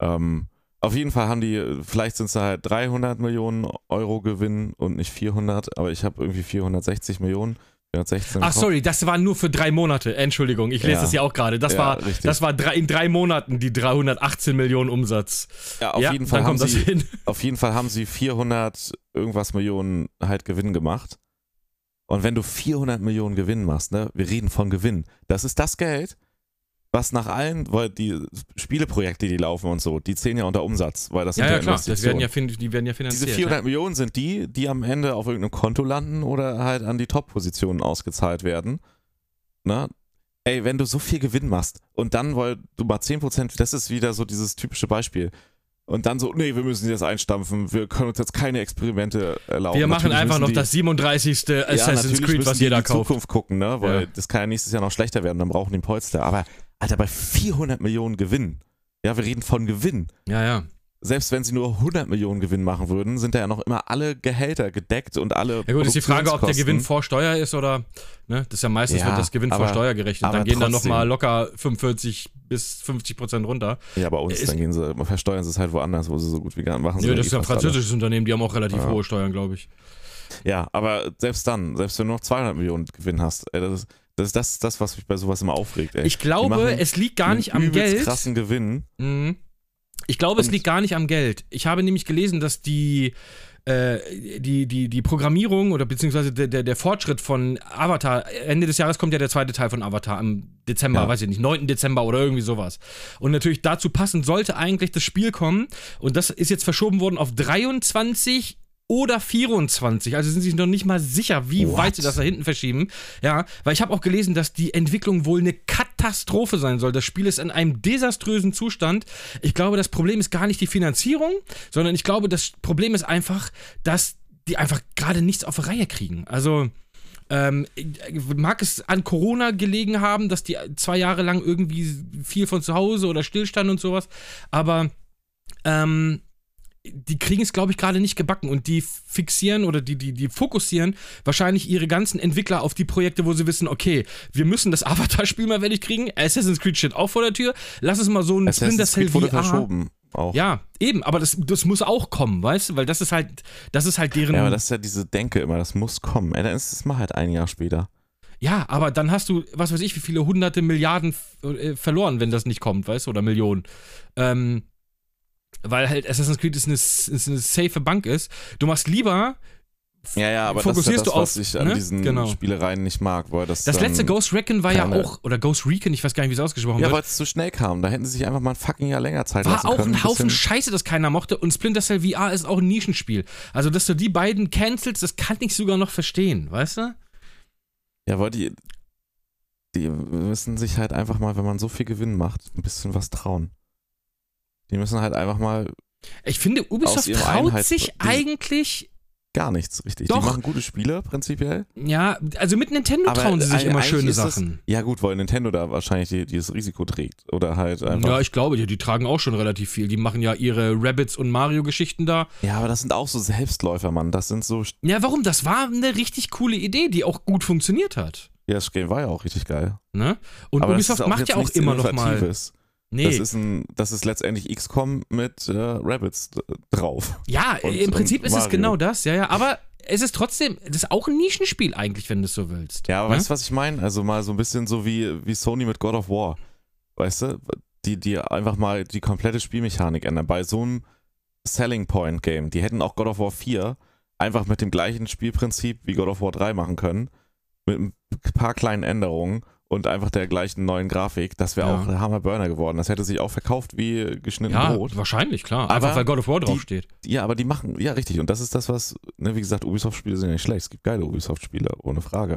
Speaker 2: Ähm, auf jeden Fall haben die, vielleicht sind es halt 300 Millionen Euro Gewinn und nicht 400, aber ich habe irgendwie 460 Millionen. 416 im
Speaker 1: Ach, sorry, das waren nur für drei Monate. Entschuldigung, ich lese
Speaker 2: Ja.
Speaker 1: das ja auch gerade. Das
Speaker 2: Ja,
Speaker 1: war,
Speaker 2: richtig.
Speaker 1: das war drei, in drei Monaten die 318 Millionen Umsatz.
Speaker 2: Ja, auf
Speaker 1: ja,
Speaker 2: jeden Fall haben sie, auf jeden Fall haben sie 400 irgendwas Millionen halt Gewinn gemacht. Und wenn du 400 Millionen Gewinn machst, ne, wir reden von Gewinn, das ist das Geld, was nach allen, weil die Spieleprojekte, die laufen und so, die zählen ja unter Umsatz, weil das sind
Speaker 1: Ja,
Speaker 2: ja,
Speaker 1: ja, klar. Das werden ja, die werden ja finanziert.
Speaker 2: Diese 400 Millionen sind die, die am Ende auf irgendeinem Konto landen oder halt an die Top-Positionen ausgezahlt werden. Na? Ey, wenn du so viel Gewinn machst und dann, weil du mal 10%, das ist wieder so dieses typische Beispiel. Und dann so, nee, wir müssen das einstampfen, wir können uns jetzt keine Experimente erlauben.
Speaker 1: Wir machen
Speaker 2: Natürlich
Speaker 1: einfach noch
Speaker 2: die,
Speaker 1: das 37.
Speaker 2: ja,
Speaker 1: Assassin's
Speaker 2: natürlich
Speaker 1: Creed, was jeder
Speaker 2: in die
Speaker 1: kauft.
Speaker 2: Zukunft gucken, ne? Weil
Speaker 1: Ja.
Speaker 2: das kann ja nächstes Jahr noch schlechter werden, dann brauchen die einen Polster. Aber, Alter, bei 400 Millionen Gewinn, ja, wir reden von Gewinn
Speaker 1: Ja, ja.
Speaker 2: Selbst wenn sie nur 100 Millionen Gewinn machen würden, sind da ja noch immer alle Gehälter gedeckt und alle.
Speaker 1: Ja gut, ist die Frage, ob der. Gewinn vor Steuer ist oder, ne, das ist ja meistens
Speaker 2: Ja,
Speaker 1: wird das Gewinn vor
Speaker 2: aber-
Speaker 1: Steuer gerechnet. Dann gehen dann
Speaker 2: trotzdem.
Speaker 1: nochmal locker 45 bis 50 Prozent runter.
Speaker 2: Ja, bei uns,
Speaker 1: Ist-
Speaker 2: dann gehen sie, versteuern sie es halt woanders, wo sie so gut wie gar machen. sie
Speaker 1: Nö,
Speaker 2: ja
Speaker 1: das ist ja ein
Speaker 2: fast alle.
Speaker 1: französisches Unternehmen, die haben auch relativ
Speaker 2: Ja.
Speaker 1: hohe Steuern, glaube ich.
Speaker 2: Ja, aber selbst dann, selbst wenn du noch 200 Millionen Gewinn hast, ey, das, ist, das ist das, das, was mich bei sowas immer aufregt. Ey.
Speaker 1: Ich
Speaker 2: machen
Speaker 1: glaube, es liegt gar nicht am Geld.
Speaker 2: krassen Gewinn.
Speaker 1: Mhm. Ich glaube, es
Speaker 2: Und-
Speaker 1: liegt gar nicht am Geld. Ich habe nämlich gelesen, dass die, äh, die, die, die Programmierung oder beziehungsweise der, der, der Fortschritt von Avatar, Ende des Jahres kommt ja der zweite Teil von Avatar am Dezember,
Speaker 2: Ja.
Speaker 1: weiß ich nicht, 9. Dezember oder irgendwie sowas. Und natürlich dazu passend sollte eigentlich das Spiel kommen und das ist jetzt verschoben worden auf 23 oder 24. Also sind sie sich noch nicht mal sicher, wie
Speaker 2: What?
Speaker 1: weit sie das da hinten verschieben. Ja, weil ich habe auch gelesen, dass die Entwicklung wohl eine Katastrophe sein soll. Das Spiel ist in einem desaströsen Zustand. Ich glaube, das Problem ist gar nicht die Finanzierung, sondern ich glaube, das Problem ist einfach, dass die einfach gerade nichts auf die Reihe kriegen. Also ähm, mag es an Corona gelegen haben, dass die zwei Jahre lang irgendwie viel von zu Hause oder Stillstand und sowas, aber ähm, die kriegen es, glaube ich, gerade nicht gebacken und die fixieren oder die, die, die fokussieren wahrscheinlich ihre ganzen Entwickler auf die Projekte, wo sie wissen, okay, wir müssen das [laughs] Avatar-Spiel mal fertig kriegen, Assassin's Creed steht auch vor der Tür, lass es mal so ein Splinter
Speaker 2: Assassin's
Speaker 1: Cell
Speaker 2: Creed wurde
Speaker 1: VR.
Speaker 2: verschoben. Auch.
Speaker 1: Ja, eben, aber das, das muss auch kommen, weißt du, weil das ist halt, das ist halt deren.
Speaker 2: Ja, aber das ist ja diese Denke immer, das muss kommen. Ey, dann ist es mal halt ein Jahr später.
Speaker 1: Ja, aber dann hast du, was weiß ich, wie viele hunderte Milliarden äh, verloren, wenn das nicht kommt, weißt du, oder Millionen. Ähm, weil halt Assassin's Creed ist eine, ist eine safe Bank ist. Du machst lieber.
Speaker 2: Ja, ja, aber
Speaker 1: Fokussierst
Speaker 2: das ist ja
Speaker 1: du
Speaker 2: das, was
Speaker 1: auf-
Speaker 2: ich an
Speaker 1: ne?
Speaker 2: diesen
Speaker 1: Genau.
Speaker 2: Spielereien nicht mag. Weil das
Speaker 1: Das letzte Ghost Recon war ja auch, oder Ghost Recon, ich weiß gar nicht, wie es ausgesprochen
Speaker 2: Ja, weil
Speaker 1: wird.
Speaker 2: es zu schnell kam. Da hätten sie sich einfach mal ein fucking Jahr länger Zeit
Speaker 1: War
Speaker 2: lassen
Speaker 1: auch
Speaker 2: können.
Speaker 1: ein Haufen Scheiße, das keiner mochte. Und Splinter Cell VR ist auch ein Nischenspiel. Also, dass du die beiden cancelst, das kann ich sogar noch verstehen, weißt du?
Speaker 2: Ja, weil die, die müssen sich halt einfach mal, wenn man so viel Gewinn macht, ein bisschen was trauen. Die müssen halt einfach mal
Speaker 1: Ich finde, Ubisoft traut
Speaker 2: Einheits-
Speaker 1: sich eigentlich.
Speaker 2: gar nichts, richtig.
Speaker 1: Doch.
Speaker 2: Die machen gute Spiele, prinzipiell.
Speaker 1: Ja, also mit Nintendo
Speaker 2: Aber
Speaker 1: trauen sie sich immer schöne
Speaker 2: das-
Speaker 1: Sachen.
Speaker 2: Ja, gut, weil Nintendo da wahrscheinlich die, dieses Risiko trägt. Oder halt einfach.
Speaker 1: Ja, ich glaube, die, die tragen auch schon relativ viel. Die machen ja ihre Rabbits und Mario-Geschichten da.
Speaker 2: Ja, aber das sind auch so Selbstläufer, Mann. Das sind so.
Speaker 1: Ja, warum? Das war eine richtig coole Idee, die auch gut funktioniert hat.
Speaker 2: Ja, das Game war ja auch richtig geil.
Speaker 1: Ne? Und
Speaker 2: aber
Speaker 1: Ubisoft
Speaker 2: das
Speaker 1: macht ja auch immer noch mal. Nee,
Speaker 2: Das, ist ein, das ist letztendlich XCOM mit äh, Rabbits drauf.
Speaker 1: ja,
Speaker 2: und-
Speaker 1: im Prinzip ist es
Speaker 2: Mario.
Speaker 1: genau das, ja, ja. Aber es ist trotzdem, das ist auch ein Nischenspiel eigentlich, wenn du es so willst.
Speaker 2: Ja, aber
Speaker 1: ne?
Speaker 2: weißt du, was ich meine? Also mal so ein bisschen so wie, wie Sony mit God of War. Weißt du? Die, die einfach mal die komplette Spielmechanik ändern. Bei so einem Selling Point Game. Die hätten auch God of War 4 einfach mit dem gleichen Spielprinzip wie God of War 3 machen können. Mit ein paar kleinen Änderungen und einfach der gleichen neuen Grafik. Das wäre
Speaker 1: Ja.
Speaker 2: auch der Hammer-Burner geworden. Das hätte sich auch verkauft wie geschnitten
Speaker 1: Ja,
Speaker 2: Brot.
Speaker 1: wahrscheinlich, klar.
Speaker 2: Aber
Speaker 1: Einfach weil God of War
Speaker 2: die-
Speaker 1: draufsteht.
Speaker 2: Ja, aber die machen, ja, richtig. Und das ist das, was, ne, wie gesagt, Ubisoft-Spiele sind ja nicht schlecht. Es gibt geile Ubisoft-Spiele, ohne Frage.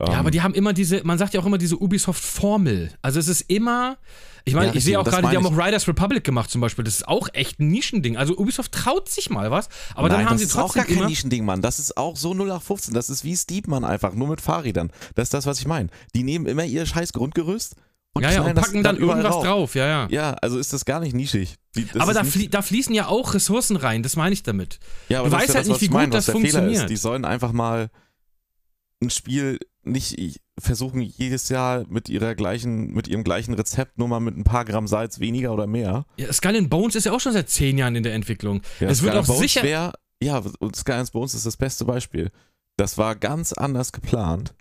Speaker 1: Ja,
Speaker 2: Ähm,
Speaker 1: aber die haben immer diese, man sagt ja auch immer diese Ubisoft-Formel. Also es ist immer, ich meine,
Speaker 2: Ja,
Speaker 1: ich sehe auch
Speaker 2: das
Speaker 1: gerade, die haben auch Riders Republic gemacht zum Beispiel. Das ist auch echt ein Nischending. Also Ubisoft traut sich mal was, aber dann
Speaker 2: Nein,
Speaker 1: haben
Speaker 2: das
Speaker 1: sie
Speaker 2: ist auch
Speaker 1: trotzdem
Speaker 2: gar kein. Nischending, Mann. Das ist auch so 0815. Das ist wie Steep, Mann, einfach. Nur mit Fahrrädern. Das ist das, was ich meine. Die nehmen immer ihr scheiß Grundgerüst und
Speaker 1: Ja, ja, und packen
Speaker 2: das
Speaker 1: dann
Speaker 2: überall
Speaker 1: irgendwas
Speaker 2: rauf.
Speaker 1: drauf, ja, ja.
Speaker 2: Ja, also ist das gar nicht nischig. Die, das
Speaker 1: aber da, flie da fließen ja auch Ressourcen rein, das meine ich damit.
Speaker 2: ja, aber
Speaker 1: du
Speaker 2: das
Speaker 1: weißt
Speaker 2: ja
Speaker 1: halt
Speaker 2: das,
Speaker 1: nicht, wie gut
Speaker 2: meine,
Speaker 1: das funktioniert.
Speaker 2: Die sollen einfach mal ein Spiel nicht versuchen, jedes Jahr mit ihrer gleichen, mit ihrem gleichen Rezept nur mal mit ein paar Gramm Salz weniger oder mehr.
Speaker 1: Ja, Skull and Bones ist ja auch schon seit zehn Jahren in der Entwicklung.
Speaker 2: Ja,
Speaker 1: es wird
Speaker 2: Sky
Speaker 1: auch
Speaker 2: Bones
Speaker 1: sicher.
Speaker 2: Wär, ja, und Sky and Bones ist das beste Beispiel. Das war ganz anders geplant.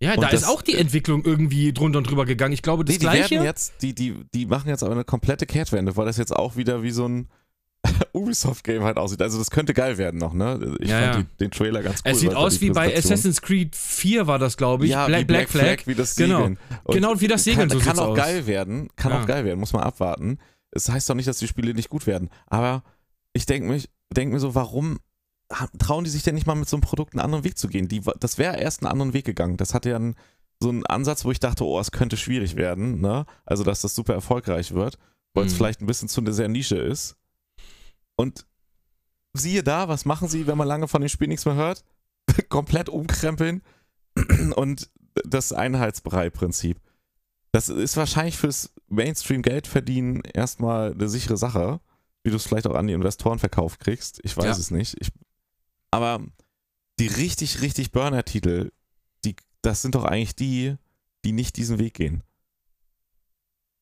Speaker 1: ja,
Speaker 2: und
Speaker 1: da ist
Speaker 2: das-
Speaker 1: auch die Entwicklung irgendwie drunter und drüber gegangen. Ich glaube, das
Speaker 2: Nee, die
Speaker 1: gleiche.
Speaker 2: werden jetzt, die, die, die machen jetzt aber eine komplette Kehrtwende, weil das jetzt auch wieder wie so ein [laughs] Ubisoft-Game halt aussieht. Also das könnte geil werden noch, ne? Ich
Speaker 1: Ja,
Speaker 2: fand
Speaker 1: ja.
Speaker 2: Die, den Trailer ganz cool.
Speaker 1: es sieht aus wie bei Assassin's Creed 4 war das, glaube ich.
Speaker 2: ja,
Speaker 1: Black,
Speaker 2: wie
Speaker 1: Black Flag.
Speaker 2: wie das
Speaker 1: Genau.
Speaker 2: Segeln. Und
Speaker 1: Genau wie das Segeln,
Speaker 2: kann,
Speaker 1: so
Speaker 2: Kann auch
Speaker 1: aus.
Speaker 2: geil werden, kann
Speaker 1: Ja.
Speaker 2: auch geil werden, muss man abwarten. Es heißt doch nicht, dass die Spiele nicht gut werden. Aber ich denke denk mir so, warum trauen die sich denn nicht mal mit so einem Produkt einen anderen Weg zu gehen? Die, das wäre erst einen anderen Weg gegangen. Das hatte ja einen, so einen Ansatz, wo ich dachte, oh, es könnte schwierig werden, ne? Also, dass das super erfolgreich wird, weil es
Speaker 1: Mhm.
Speaker 2: vielleicht ein bisschen zu sehr Nische ist. Und siehe da, was machen sie, wenn man lange von dem Spiel nichts mehr hört? [laughs] Komplett umkrempeln [clears throat] und das Einheitsbrei-Prinzip. Das ist wahrscheinlich fürs Mainstream-Geldverdienen erstmal eine sichere Sache, wie du es vielleicht auch an die Investoren verkauft kriegst. Ich weiß
Speaker 1: Ja.
Speaker 2: es nicht. Ich, aber die richtig, richtig Burner-Titel, die, das sind doch eigentlich die, die nicht diesen Weg gehen.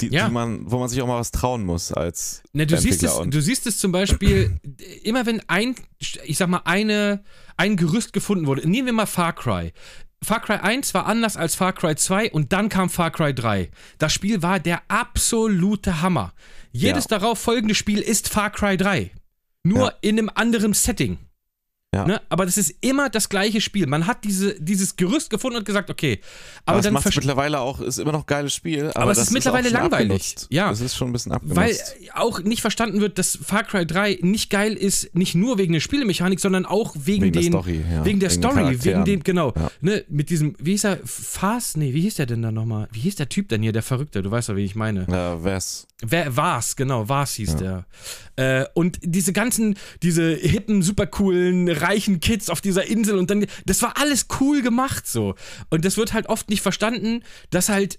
Speaker 2: Die,
Speaker 1: Ja.
Speaker 2: die man, wo man sich auch mal was trauen muss als
Speaker 1: Ne, du, siehst es, du siehst es zum Beispiel, immer wenn ein, ich sag mal, eine, ein Gerüst gefunden wurde. Nehmen wir mal Far Cry. Far Cry 1 war anders als Far Cry 2 und dann kam Far Cry 3. Das Spiel war der absolute Hammer. Jedes
Speaker 2: Ja.
Speaker 1: darauf folgende Spiel ist Far Cry 3. Nur
Speaker 2: Ja.
Speaker 1: in einem anderen Setting.
Speaker 2: Ja.
Speaker 1: Ne? Aber das ist immer das gleiche Spiel. Man hat diese, dieses Gerüst gefunden und gesagt, okay. Aber,
Speaker 2: Aber, es
Speaker 1: dann
Speaker 2: mittlerweile auch, ist immer noch ein geiles Spiel. Aber,
Speaker 1: es
Speaker 2: das
Speaker 1: ist mittlerweile
Speaker 2: schon
Speaker 1: langweilig.
Speaker 2: abgenutzt.
Speaker 1: Ja.
Speaker 2: Es ist schon ein bisschen abgenutzt.
Speaker 1: Weil auch nicht verstanden wird, dass Far Cry 3 nicht geil ist, nicht nur wegen der Spielemechanik, sondern auch wegen,
Speaker 2: Wegen der
Speaker 1: den,
Speaker 2: Story, ja.
Speaker 1: wegen der
Speaker 2: Wegen
Speaker 1: Story, wegen dem, genau,
Speaker 2: Ja.
Speaker 1: ne, mit diesem, wie hieß er, Fast, nee, wie hieß der denn da nochmal? Wie hieß der Typ denn hier, der Verrückte, du weißt doch, wie ich meine.
Speaker 2: ja, wär's.
Speaker 1: Wer war's, genau, war's hieß der. Äh, und diese ganzen, diese hippen, super coolen, reichen Kids auf dieser Insel und dann, das war alles cool gemacht so. Und das wird halt oft nicht verstanden, dass halt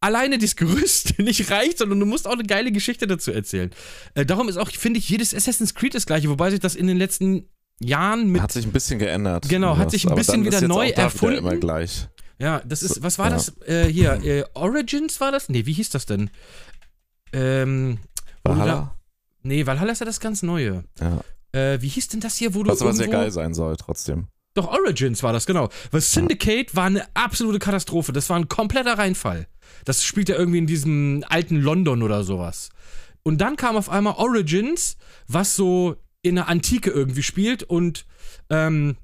Speaker 1: alleine das Gerüst [laughs] nicht reicht, sondern du musst auch eine geile Geschichte dazu erzählen. Äh, darum ist auch, finde ich, jedes Assassin's Creed das gleiche, wobei sich das in den letzten Jahren mit
Speaker 2: Hat sich ein bisschen geändert.
Speaker 1: Genau, hat sich ein bisschen wieder neu erfunden.
Speaker 2: Wieder immer gleich.
Speaker 1: Ja, das ist, was war
Speaker 2: ja.
Speaker 1: das? Äh, hier, äh, Origins war das? Nee, wie hieß das denn? Ähm, du da-
Speaker 2: Valhalla?
Speaker 1: Nee, Valhalla ist ja das ganz Neue.
Speaker 2: Ja.
Speaker 1: Äh, wie hieß denn das hier, wo du
Speaker 2: Was aber sehr geil sein soll, trotzdem.
Speaker 1: Doch, Origins war das, genau. Weil Syndicate war eine absolute Katastrophe. Das war ein kompletter Reinfall. Das spielt ja irgendwie in diesem alten London oder sowas. Und dann kam auf einmal Origins, was so in der Antike irgendwie spielt und ähm,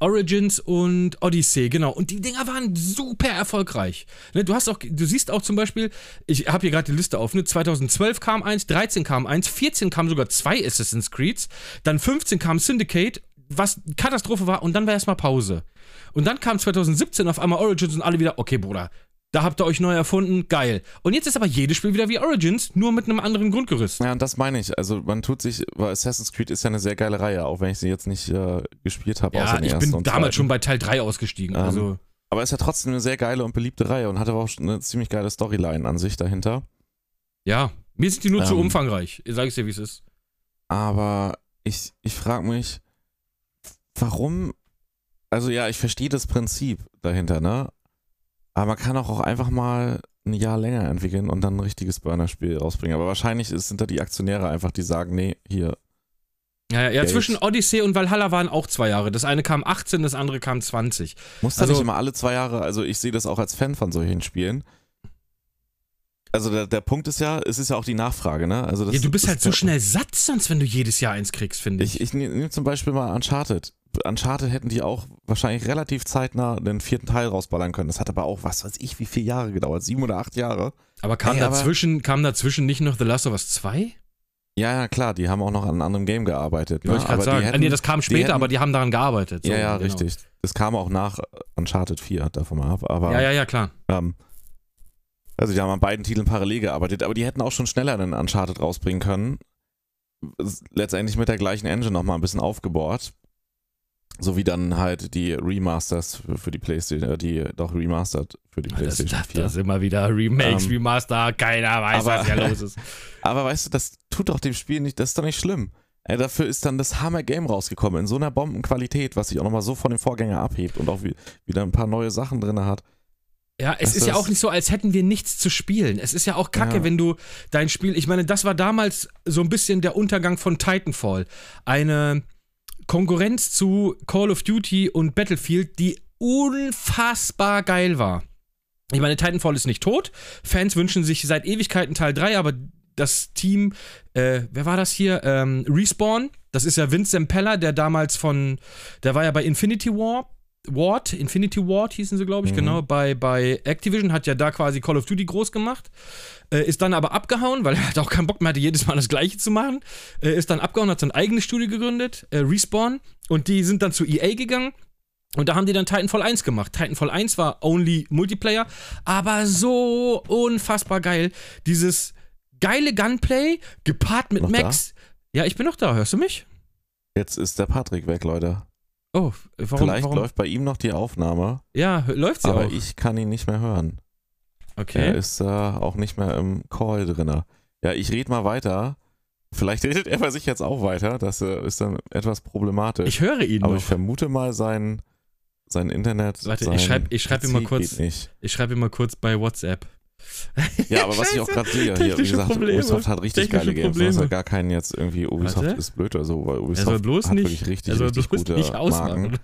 Speaker 1: Origins und Odyssey, genau. Und die Dinger waren super erfolgreich. Ne, du hast auch, du siehst auch zum Beispiel, ich habe hier gerade die Liste offen, ne? 2012 kam eins, 13 kam eins, 14 kamen sogar zwei Assassin's Creeds, dann 15 kam Syndicate, was Katastrophe war, und dann war erstmal Pause. Und dann kam 2017 auf einmal Origins und alle wieder, okay, Bruder, da habt ihr euch neu erfunden, geil. Und jetzt ist aber jedes Spiel wieder wie Origins, nur mit einem anderen Grundgerüst.
Speaker 2: Ja, und das meine ich. Also man tut sich, weil Assassin's Creed ist ja eine sehr geile Reihe, auch wenn ich sie jetzt nicht äh, gespielt habe.
Speaker 1: Ja, ich bin damals
Speaker 2: zweiten.
Speaker 1: schon bei Teil 3 ausgestiegen.
Speaker 2: Ähm,
Speaker 1: also,
Speaker 2: Aber ist ja trotzdem eine sehr geile und beliebte Reihe und hatte aber auch schon eine ziemlich geile Storyline an sich dahinter.
Speaker 1: ja, mir sind die nur zu
Speaker 2: ähm,
Speaker 1: umfangreich. Sag ich dir, wie es ist.
Speaker 2: Aber ich, ich frage mich, warum. Also ja, ich verstehe das Prinzip dahinter, ne? Aber man kann auch, einfach mal ein Jahr länger entwickeln und dann ein richtiges Burner-Spiel rausbringen. Aber wahrscheinlich sind da die Aktionäre einfach, die sagen, nee, hier,
Speaker 1: Ja, ja, ja zwischen Odyssey und Valhalla waren auch zwei Jahre. Das eine kam 18, das andere kam 20.
Speaker 2: Muss da
Speaker 1: Also-
Speaker 2: nicht immer alle zwei Jahre, also ich sehe das auch als Fan von solchen Spielen. Also der, der Punkt ist ja, es ist ja auch die Nachfrage, ne? Also das,
Speaker 1: ja, du bist halt so schnell satt, sonst wenn du jedes Jahr eins kriegst, finde ich.
Speaker 2: Ich, ich nehme zum Beispiel mal Uncharted. Uncharted hätten die auch wahrscheinlich relativ zeitnah den vierten Teil rausballern können. Das hat aber auch, was weiß ich, wie viele Jahre gedauert? Sieben oder acht Jahre?
Speaker 1: aber kam
Speaker 2: Ey, aber-
Speaker 1: dazwischen, kam dazwischen nicht noch The Last of Us 2?
Speaker 2: Ja, ja, klar, die haben auch noch an einem anderen Game gearbeitet. Ne?
Speaker 1: Wollte ich gerade
Speaker 2: aber
Speaker 1: sagen.
Speaker 2: Die
Speaker 1: ah,
Speaker 2: hätten,
Speaker 1: nee, das kam später,
Speaker 2: hätten-
Speaker 1: aber die haben daran gearbeitet. So,
Speaker 2: ja, ja,
Speaker 1: genau.
Speaker 2: richtig. Das kam auch nach Uncharted 4, davon mal ab. Aber
Speaker 1: Ja, ja, ja, klar.
Speaker 2: Ähm, also die haben an beiden Titeln parallel gearbeitet, aber die hätten auch schon schneller einen Uncharted rausbringen können. Letztendlich mit der gleichen Engine nochmal ein bisschen aufgebohrt. So wie dann halt die Remasters für, die Playstation, äh, die doch remastered für die
Speaker 1: Das,
Speaker 2: Playstation
Speaker 1: das,
Speaker 2: 4.
Speaker 1: das immer wieder Remakes,
Speaker 2: Ähm,
Speaker 1: Remaster, keiner weiß,
Speaker 2: aber-
Speaker 1: was hier los ist. [laughs]
Speaker 2: Aber weißt du, das tut doch dem Spiel nicht, das ist doch nicht schlimm. Ey, dafür ist dann das Hammer-Game rausgekommen, in so einer Bombenqualität, was sich auch nochmal so von dem Vorgänger abhebt und auch wie, wieder ein paar neue Sachen drin hat.
Speaker 1: Ja, es
Speaker 2: Weißt
Speaker 1: ist ja auch nicht so, als hätten wir nichts zu spielen. Es ist ja auch kacke,
Speaker 2: Ja.
Speaker 1: wenn du dein Spiel. Ich meine, das war damals so ein bisschen der Untergang von Titanfall. Eine Konkurrenz zu Call of Duty und Battlefield, die unfassbar geil war. Ich meine, Titanfall ist nicht tot. Fans wünschen sich seit Ewigkeiten Teil 3, aber das Team, äh, wer war das hier? Ähm, Respawn. Das ist ja Vince Zampella, der damals von, der war ja bei Infinity War. Ward, Infinity Ward hießen sie, glaube ich,
Speaker 2: Mhm.
Speaker 1: genau, bei, bei Activision, hat ja da quasi Call of Duty groß gemacht, äh, ist dann aber abgehauen, weil er hat auch keinen Bock mehr hatte, jedes Mal das Gleiche zu machen, äh, ist dann abgehauen, hat sein eigenes Studio gegründet, äh, Respawn, und die sind dann zu EA gegangen und da haben die dann Titanfall 1 gemacht. Titanfall 1 war only Multiplayer, aber so unfassbar geil. Dieses geile Gunplay gepaart mit
Speaker 2: Noch
Speaker 1: Max. Ja, ich bin noch da, hörst du mich?
Speaker 2: Jetzt ist der Patrick weg, Leute.
Speaker 1: Oh, warum?
Speaker 2: Vielleicht
Speaker 1: warum?
Speaker 2: läuft bei ihm noch die Aufnahme,
Speaker 1: Ja, läuft sie
Speaker 2: aber
Speaker 1: auch.
Speaker 2: ich kann ihn nicht mehr hören.
Speaker 1: okay.
Speaker 2: Er ist äh, auch nicht mehr im Call drin. Ja, ich rede mal weiter. Vielleicht [laughs] redet er bei sich jetzt auch weiter. Das äh, ist dann etwas problematisch.
Speaker 1: ich höre ihn
Speaker 2: aber
Speaker 1: noch.
Speaker 2: ich vermute mal, sein, sein Internet.
Speaker 1: Warte,
Speaker 2: sein
Speaker 1: ich schreib- ich schreib ihm mal kurz-. Ich schreibe ihm mal kurz bei WhatsApp.
Speaker 2: Ja, aber was ich auch gerade sehe, hier, wie gesagt,
Speaker 1: Probleme.
Speaker 2: Ubisoft hat richtig
Speaker 1: Technische
Speaker 2: geile Games.
Speaker 1: Probleme.
Speaker 2: Du hast ja gar keinen jetzt irgendwie, Ubisoft
Speaker 1: Warte.
Speaker 2: ist blöd oder so, weil
Speaker 1: Er
Speaker 2: Ubisoft
Speaker 1: bloß
Speaker 2: hat
Speaker 1: nicht,
Speaker 2: wirklich richtig,
Speaker 1: er
Speaker 2: richtig gute
Speaker 1: nicht
Speaker 2: Marken.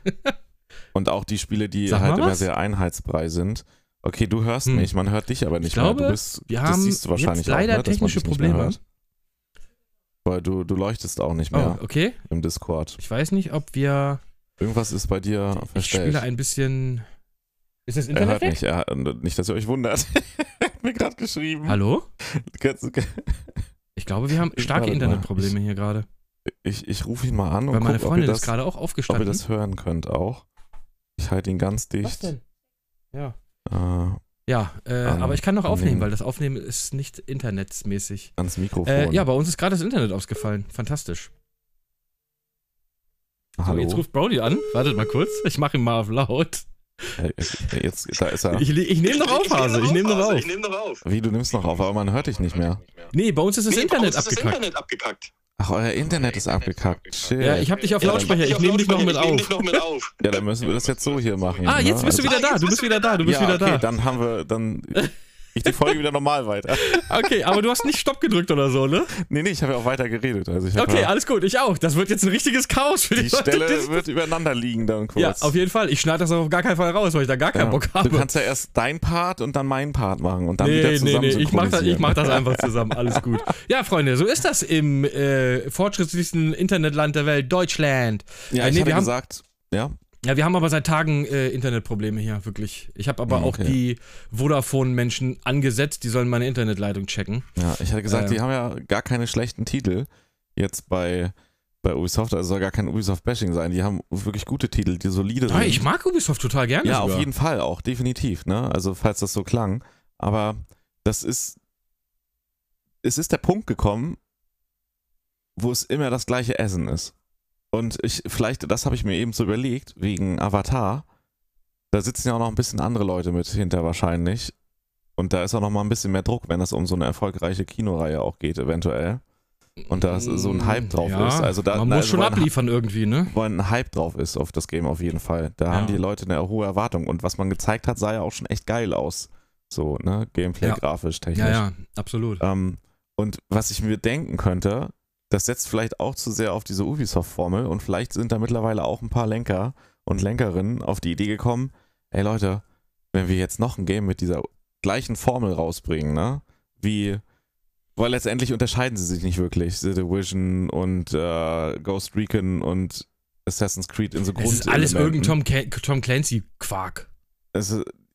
Speaker 2: [laughs] Und auch die Spiele, die
Speaker 1: Sag
Speaker 2: halt immer
Speaker 1: was.
Speaker 2: sehr einheitsbrei sind. Okay, du hörst
Speaker 1: Hm.
Speaker 2: mich, man hört dich aber nicht
Speaker 1: Ich glaube,
Speaker 2: mehr. Du bist,
Speaker 1: wir
Speaker 2: das
Speaker 1: haben
Speaker 2: siehst du wahrscheinlich
Speaker 1: jetzt leider
Speaker 2: auch, ne, dass man
Speaker 1: technische
Speaker 2: dich nicht mehr
Speaker 1: Probleme.
Speaker 2: weil du, du leuchtest auch nicht mehr
Speaker 1: Oh, okay.
Speaker 2: im Discord.
Speaker 1: Ich weiß nicht, ob wir.
Speaker 2: Irgendwas ist bei dir
Speaker 1: Ich
Speaker 2: verstellt.
Speaker 1: spiele ein bisschen. Ist das
Speaker 2: er
Speaker 1: Internet
Speaker 2: hört
Speaker 1: weg?
Speaker 2: nicht, er, nicht, dass ihr euch wundert. [laughs] hat mir gerade geschrieben.
Speaker 1: Hallo? [laughs] Ich glaube, wir haben starke. Internetprobleme hier gerade.
Speaker 2: Ich, ich rufe ihn mal an und
Speaker 1: Weil meine
Speaker 2: guck, ob ihr,
Speaker 1: Freundin
Speaker 2: das,
Speaker 1: ist gerade auch
Speaker 2: ob ihr
Speaker 1: aufgestanden.
Speaker 2: das hören könnt auch. Ich halte ihn ganz
Speaker 1: Was
Speaker 2: dicht.
Speaker 1: denn? Ja.
Speaker 2: Äh,
Speaker 1: Ja, äh, aber ich kann noch aufnehmen,
Speaker 2: nehmen.
Speaker 1: weil das Aufnehmen ist nicht internetsmäßig.
Speaker 2: ans Mikrofon.
Speaker 1: Äh, ja, bei uns ist gerade das Internet ausgefallen. Fantastisch. So,
Speaker 2: Hallo.
Speaker 1: jetzt ruft Brody an. Wartet mal kurz. Ich mache ihn mal auf laut.
Speaker 2: Äh, äh, jetzt, da ist er.
Speaker 1: Ich, ich nehme noch auf, Hase. Ich nehme noch auf.
Speaker 3: Ich nehme noch auf.
Speaker 2: Wie, du nimmst noch auf, aber man hört dich nicht mehr.
Speaker 1: Nee, bei uns ist das
Speaker 3: Nee,
Speaker 1: Internet
Speaker 3: uns ist
Speaker 1: abgekackt.
Speaker 3: Das Internet abgekackt.
Speaker 2: Ach, euer Internet ist abgekackt. Shit.
Speaker 1: Ja, ich habe dich auf Lautsprecher.
Speaker 3: ich hab
Speaker 1: nehme dich noch mit
Speaker 3: nehm
Speaker 1: auf.
Speaker 3: dich noch mit auf.
Speaker 2: Ja, dann müssen wir das jetzt so hier machen.
Speaker 1: Ah, jetzt
Speaker 2: ne?
Speaker 1: bist du wieder da. Du bist wieder da. Du bist wieder
Speaker 2: okay,
Speaker 1: da.
Speaker 2: dann haben wir, dann [laughs] ich die Folge wieder normal weiter. [laughs]
Speaker 1: Okay, aber du hast nicht Stopp gedrückt oder so, ne?
Speaker 2: Nee, nee, ich habe ja auch weiter geredet. Also ich
Speaker 1: Okay,
Speaker 2: ja,
Speaker 1: alles gut. Ich auch. Das wird jetzt ein richtiges Chaos für die,
Speaker 2: die
Speaker 1: Leute.
Speaker 2: Stelle
Speaker 1: Das-
Speaker 2: wird übereinander liegen dann kurz.
Speaker 1: Ja, auf jeden Fall. Ich schneide das auf gar keinen Fall raus, weil ich da gar keinen
Speaker 2: Ja.
Speaker 1: Bock habe.
Speaker 2: Du kannst ja erst dein Part und dann meinen Part machen und dann
Speaker 1: nee,
Speaker 2: wieder
Speaker 1: nee,
Speaker 2: zusammen
Speaker 1: nee, ich mach, das, ich mach das [laughs] einfach zusammen. Alles gut. Ja, Freunde, so ist das im äh, fortschrittlichsten Internetland der Welt, Deutschland.
Speaker 2: Ja,
Speaker 1: Äh,
Speaker 2: ich
Speaker 1: nee, wir haben-
Speaker 2: gesagt, ja,
Speaker 1: Ja, wir haben aber seit Tagen äh, Internetprobleme hier, wirklich. Ich habe aber auch
Speaker 2: okay.
Speaker 1: die Vodafone-Menschen angesetzt, die sollen meine Internetleitung checken.
Speaker 2: ja, ich hatte gesagt,
Speaker 1: Äh.
Speaker 2: die haben ja gar keine schlechten Titel jetzt bei bei Ubisoft, also soll gar kein Ubisoft-Bashing sein. Die haben wirklich gute Titel, die solide sind.
Speaker 1: Ah, ich mag Ubisoft total gerne.
Speaker 2: Ja,
Speaker 1: sogar.
Speaker 2: auf jeden Fall auch, definitiv, ne? Also, falls das so klang. Aber das ist. Es ist der Punkt gekommen, wo es immer das gleiche Essen ist. Und ich, vielleicht, das habe ich mir eben so überlegt, wegen Avatar. Da sitzen ja auch noch ein bisschen andere Leute mit hinter wahrscheinlich. Und da ist auch noch mal ein bisschen mehr Druck, wenn es um so eine erfolgreiche Kinoreihe auch geht, eventuell. Und da so ein Hype drauf
Speaker 1: ja,
Speaker 2: ist. Also da,
Speaker 1: man muss
Speaker 2: also
Speaker 1: schon
Speaker 2: ein
Speaker 1: abliefern irgendwie, ne?
Speaker 2: wo ein Hype drauf ist auf das Game auf jeden Fall. Da
Speaker 1: Ja.
Speaker 2: haben die Leute eine hohe Erwartung und was man gezeigt hat, sah ja auch schon echt geil aus. So, ne? Gameplay,
Speaker 1: Ja.
Speaker 2: grafisch, technisch.
Speaker 1: Ja, ja, absolut.
Speaker 2: Ähm, und was ich mir denken könnte, das setzt vielleicht auch zu sehr auf diese Ubisoft-Formel und vielleicht sind da mittlerweile auch ein paar Lenker und Lenkerinnen auf die Idee gekommen, ey Leute, wenn wir jetzt noch ein Game mit dieser gleichen Formel rausbringen, ne? Wie, weil letztendlich unterscheiden sie sich nicht wirklich, The Division und äh, Ghost Recon und Assassin's Creed in so
Speaker 1: Es ist alles irgendein Tom, Tom Clancy-Quark.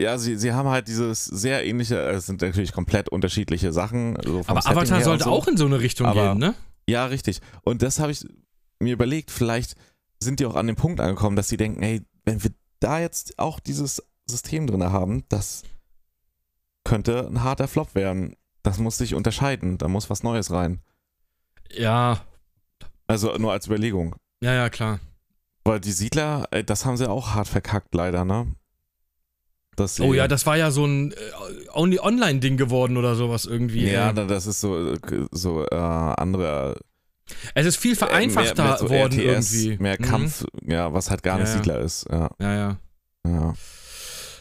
Speaker 2: Ja, sie, sie haben halt dieses sehr ähnliche, es sind natürlich komplett unterschiedliche Sachen. vom
Speaker 1: Aber Avatar sollte
Speaker 2: so.
Speaker 1: auch in so eine Richtung gehen, ne?
Speaker 2: Ja, richtig. Und das habe ich mir überlegt, vielleicht sind die auch an dem Punkt angekommen, dass sie denken, hey, wenn wir da jetzt auch dieses System drin haben, das könnte ein harter Flop werden. Das muss sich unterscheiden, da muss was Neues rein.
Speaker 1: Ja,
Speaker 2: Also nur als Überlegung.
Speaker 1: ja, ja, klar.
Speaker 2: Weil die Siedler, das haben sie auch hart verkackt, leider, ne? Dass
Speaker 1: Oh ja, das war ja so ein äh, Online-Ding geworden oder sowas irgendwie.
Speaker 2: Ja,
Speaker 1: äh.
Speaker 2: da- das ist so, so äh, andere
Speaker 1: Es ist viel vereinfachter
Speaker 2: mehr, mehr so
Speaker 1: worden
Speaker 2: RTS,
Speaker 1: irgendwie.
Speaker 2: Mehr
Speaker 1: Mhm.
Speaker 2: Kampf, ja, was halt gar nicht
Speaker 1: Ja.
Speaker 2: Siedler ist. Ja,
Speaker 1: Ja, ja.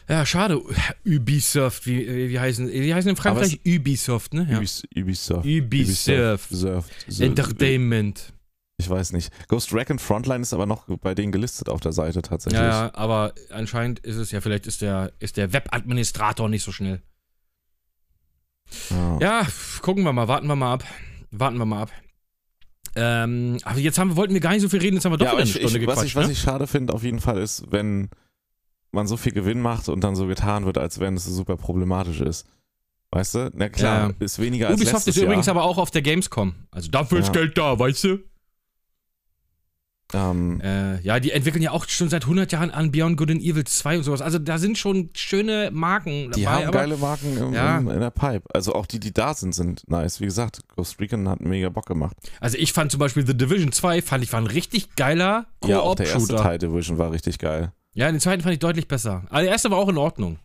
Speaker 2: ja.
Speaker 1: Schade. Ubisoft, wie, wie heißen die heißen in Frankreich Ubisoft, ne? Ja.
Speaker 2: Ubis, Ubisoft.
Speaker 1: Ubisoft.
Speaker 2: Ubisoft. Ubisoft.
Speaker 1: Entertainment.
Speaker 2: Ich weiß nicht. Ghost Recon Frontline ist aber noch bei denen gelistet auf der Seite tatsächlich.
Speaker 1: Ja, ja, aber anscheinend ist es ja, vielleicht ist der, ist der Webadministrator nicht so schnell.
Speaker 2: Ja.
Speaker 1: Ja, gucken wir mal, warten wir mal ab. Warten wir mal ab. Ähm, aber jetzt haben, wollten wir gar nicht so viel reden, jetzt haben wir doch
Speaker 2: Ja,
Speaker 1: eine
Speaker 2: ich,
Speaker 1: Stunde
Speaker 2: ich, was, ich, was
Speaker 1: ne?
Speaker 2: ich schade finde auf jeden Fall ist, wenn man so viel Gewinn macht und dann so getan wird, als wenn es super problematisch ist. Weißt du? Na klar,
Speaker 1: Ja.
Speaker 2: ist weniger als
Speaker 1: Ubisoft ist übrigens
Speaker 2: Jahr.
Speaker 1: aber auch auf der Gamescom. Also dafür ist. Geld da, weißt du?
Speaker 2: Ähm,
Speaker 1: Äh, ja, die entwickeln ja auch schon seit 100 Jahren an Beyond Good and Evil 2 und sowas. Also da sind schon schöne Marken dabei.
Speaker 2: die haben
Speaker 1: aber
Speaker 2: geile Marken im,
Speaker 1: Ja.
Speaker 2: im, in der Pipe. Also auch die, die da sind, sind nice. Wie gesagt, Ghost Recon hat mega Bock gemacht.
Speaker 1: Also ich fand zum Beispiel The Division 2, fand ich war ein richtig geiler
Speaker 2: Ja, auch der erste. Teil Division war richtig geil.
Speaker 1: Ja, den zweiten fand ich deutlich besser. Aber der erste war auch in Ordnung.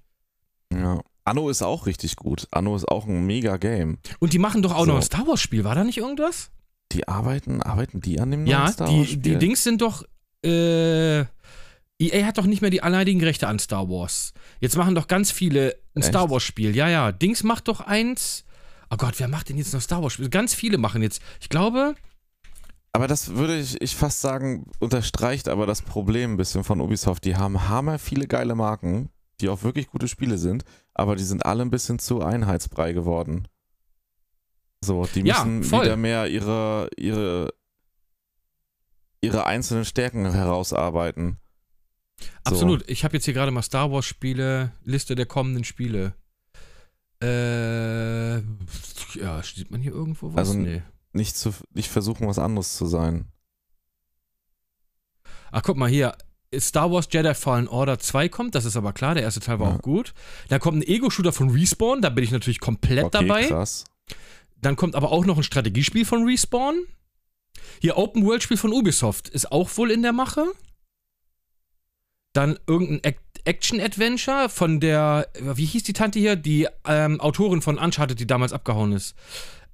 Speaker 2: Ja. Anno ist auch richtig gut. Anno ist auch ein mega Game.
Speaker 1: Und die machen doch auch
Speaker 2: So.
Speaker 1: noch ein Star Wars Spiel. War da nicht irgendwas?
Speaker 2: Die arbeiten, arbeiten die an dem neuen
Speaker 1: ja,
Speaker 2: Star Wars
Speaker 1: die,
Speaker 2: Spiel?
Speaker 1: die Dings sind doch. Äh, EA hat doch nicht mehr die alleinigen Rechte an Star Wars. Jetzt machen doch ganz viele ein
Speaker 2: Echt?
Speaker 1: Star Wars Spiel. Ja, ja. Dings macht doch eins. Oh Gott, wer macht denn jetzt noch Star Wars Spiel? Ganz viele machen jetzt. Ich glaube,
Speaker 2: Aber das würde ich, ich fast sagen, unterstreicht aber das Problem ein bisschen von Ubisoft. Die haben hammer viele geile Marken, die auch wirklich gute Spiele sind, aber die sind alle ein bisschen zu Einheitsbrei geworden. So, die
Speaker 1: Ja,
Speaker 2: müssen
Speaker 1: voll.
Speaker 2: wieder mehr ihre, ihre, ihre einzelnen Stärken herausarbeiten. So.
Speaker 1: Absolut. Ich habe jetzt hier gerade mal Star Wars Spiele, Liste der kommenden Spiele. Äh, ja, steht man hier irgendwo was?
Speaker 2: Also,
Speaker 1: nee.
Speaker 2: Nicht, zu, nicht versuchen, was anderes zu sein.
Speaker 1: Ach, guck mal hier. Star Wars Jedi Fallen Order 2 kommt, das ist aber klar, der erste Teil war
Speaker 2: Ja.
Speaker 1: auch gut. Dann kommt ein Ego-Shooter von Respawn, da bin ich natürlich komplett
Speaker 2: Okay,
Speaker 1: dabei.
Speaker 2: krass.
Speaker 1: Dann kommt aber auch noch ein Strategiespiel von Respawn. Hier Open World Spiel von Ubisoft ist auch wohl in der Mache. Dann irgendein Ac- Action Adventure von der, wie hieß die Tante hier? Die ähm, Autorin von Uncharted, die damals abgehauen ist.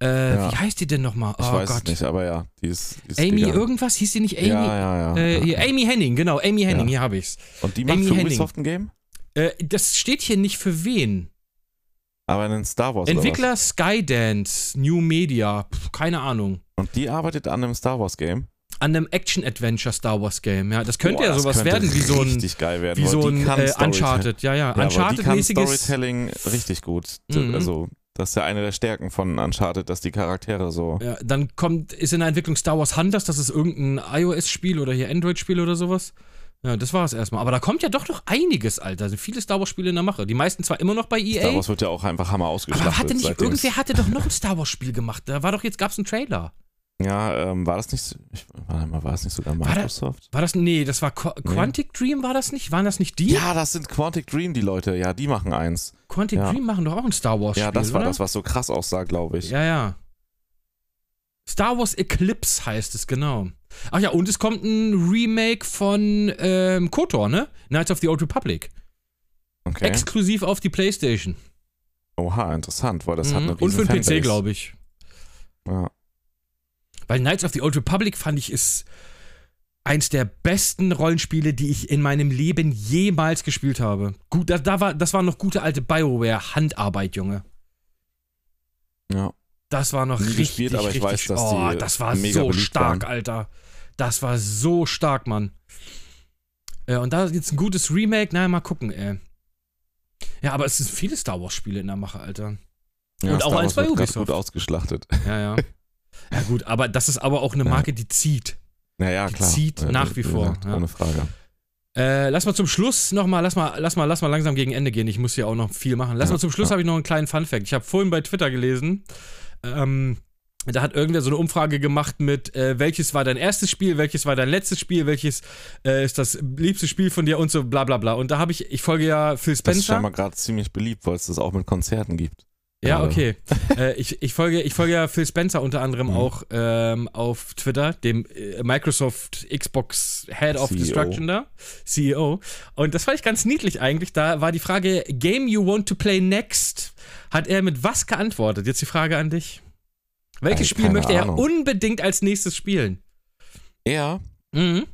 Speaker 1: Äh,
Speaker 2: Ja.
Speaker 1: Wie heißt die denn nochmal?
Speaker 2: Ich
Speaker 1: oh
Speaker 2: weiß
Speaker 1: Gott.
Speaker 2: nicht, aber ja, die ist, die ist
Speaker 1: Amy
Speaker 2: gegangen.
Speaker 1: irgendwas? Hieß die nicht Amy?
Speaker 2: Ja, ja, ja.
Speaker 1: Äh,
Speaker 2: ja.
Speaker 1: hier, Amy Henning, genau, Amy Henning, hier habe ich's.
Speaker 2: Und die macht
Speaker 1: Amy
Speaker 2: für
Speaker 1: Henning.
Speaker 2: Ubisoft ein Game?
Speaker 1: Äh, das steht hier nicht für wen.
Speaker 2: Aber in den Star Wars
Speaker 1: Entwickler Skydance, New Media, pf, keine Ahnung.
Speaker 2: Und die arbeitet an einem Star Wars Game.
Speaker 1: An einem Action-Adventure Star Wars Game, ja. Das könnte
Speaker 2: Boah,
Speaker 1: ja sowas werden wie so ein,
Speaker 2: Richtig geil werden.
Speaker 1: wie so ein äh, Uncharted, ja, ja.
Speaker 2: Ja,
Speaker 1: Uncharted-mäßiges.
Speaker 2: Storytelling richtig gut.
Speaker 1: Mhm.
Speaker 2: Also, das ist ja eine der Stärken von Uncharted, dass die Charaktere so.
Speaker 1: Ja, dann kommt, ist in der Entwicklung Star Wars Hunters, das ist irgendein iOS-Spiel oder hier Android-Spiel oder sowas. Ja, das war es erstmal. Aber da kommt ja doch noch einiges, Alter. Also viele Star Wars-Spiele in der Mache. Die meisten zwar immer noch bei EA.
Speaker 2: Star Wars wird ja auch einfach Hammer ausgeschlachtet.
Speaker 1: aber hatte nicht,
Speaker 2: seitdem es-
Speaker 1: irgendwer hatte doch noch ein Star Wars-Spiel gemacht. Da war doch jetzt, gab's einen Trailer.
Speaker 2: Ja, ähm, war das nicht. Ich, warte mal, war das nicht sogar
Speaker 1: War da-
Speaker 2: Microsoft?
Speaker 1: War das, nee, das war Qu Quantic Dream, war das nicht? Waren das nicht die?
Speaker 2: Ja, das sind Quantic Dream, die Leute. Ja, die machen eins.
Speaker 1: Quantic
Speaker 2: Ja.
Speaker 1: Dream machen doch auch ein Star Wars-Spiel,
Speaker 2: Ja, das war
Speaker 1: oder?
Speaker 2: das, was so krass aussah, glaube ich.
Speaker 1: Ja, ja. Star Wars Eclipse heißt es, genau. Ach ja, und es kommt ein Remake von ähm, KOTOR, ne? Knights of the Old Republic.
Speaker 2: Okay.
Speaker 1: Exklusiv auf die Playstation.
Speaker 2: Oha, interessant, weil das hat
Speaker 1: Mhm.
Speaker 2: eine
Speaker 1: Und für den PC, glaube ich.
Speaker 2: Ja.
Speaker 1: Weil Knights of the Old Republic fand ich ist eins der besten Rollenspiele, die ich in meinem Leben jemals gespielt habe. Gut, da, da war, das war noch gute alte BioWare-Handarbeit, Junge.
Speaker 2: ja.
Speaker 1: Das war noch richtig,
Speaker 2: gespielt, aber ich
Speaker 1: richtig,
Speaker 2: weiß, dass
Speaker 1: oh,
Speaker 2: die
Speaker 1: das war so stark,
Speaker 2: waren.
Speaker 1: Alter. Das war so stark, Mann. Äh, und da ist jetzt ein gutes Remake, naja, mal gucken, ey. Ja, aber es sind viele Star Wars Spiele in der Mache, Alter.
Speaker 2: ja
Speaker 1: Und auch
Speaker 2: Star
Speaker 1: eins
Speaker 2: Wars
Speaker 1: bei Ubisoft.
Speaker 2: gut ausgeschlachtet.
Speaker 1: Ja, ja. Ja, gut, aber das ist aber auch eine
Speaker 2: Ja.
Speaker 1: Marke, die zieht.
Speaker 2: Naja,
Speaker 1: Die
Speaker 2: klar.
Speaker 1: zieht
Speaker 2: Äh,
Speaker 1: nach wie vor, ja.
Speaker 2: Ohne Frage.
Speaker 1: Äh, lass mal zum Schluss nochmal, lass mal, lass mal, lass mal langsam gegen Ende gehen. Ich muss hier auch noch viel machen. Lass
Speaker 2: Ja,
Speaker 1: mal zum Schluss
Speaker 2: ja.
Speaker 1: habe ich noch einen kleinen Fun-Fact. Ich habe vorhin bei Twitter gelesen, ähm, da hat irgendwer so eine Umfrage gemacht mit, äh, welches war dein erstes Spiel, welches war dein letztes Spiel, welches äh, ist das liebste Spiel von dir und so bla bla bla. Und da habe ich, ich folge ja Phil
Speaker 2: Das ist
Speaker 1: Spencer.
Speaker 2: scheinbar gerade ziemlich beliebt, weil es das auch mit Konzerten gibt.
Speaker 1: Ja,
Speaker 2: Gerade.
Speaker 1: okay. [laughs] äh, ich, ich, folge, ich folge ja Phil Spencer unter anderem
Speaker 2: Mhm.
Speaker 1: auch ähm, auf Twitter, dem äh, Microsoft Xbox Head of
Speaker 2: CEO.
Speaker 1: Destruction da, CEO. Und das fand ich ganz niedlich eigentlich. Da war die Frage, Game you want to play next? Hat er mit was geantwortet? Jetzt die Frage an dich. Welches
Speaker 2: Ey,
Speaker 1: Spiel möchte er
Speaker 2: Ahnung.
Speaker 1: unbedingt als nächstes spielen?
Speaker 2: Er,
Speaker 1: Mhm.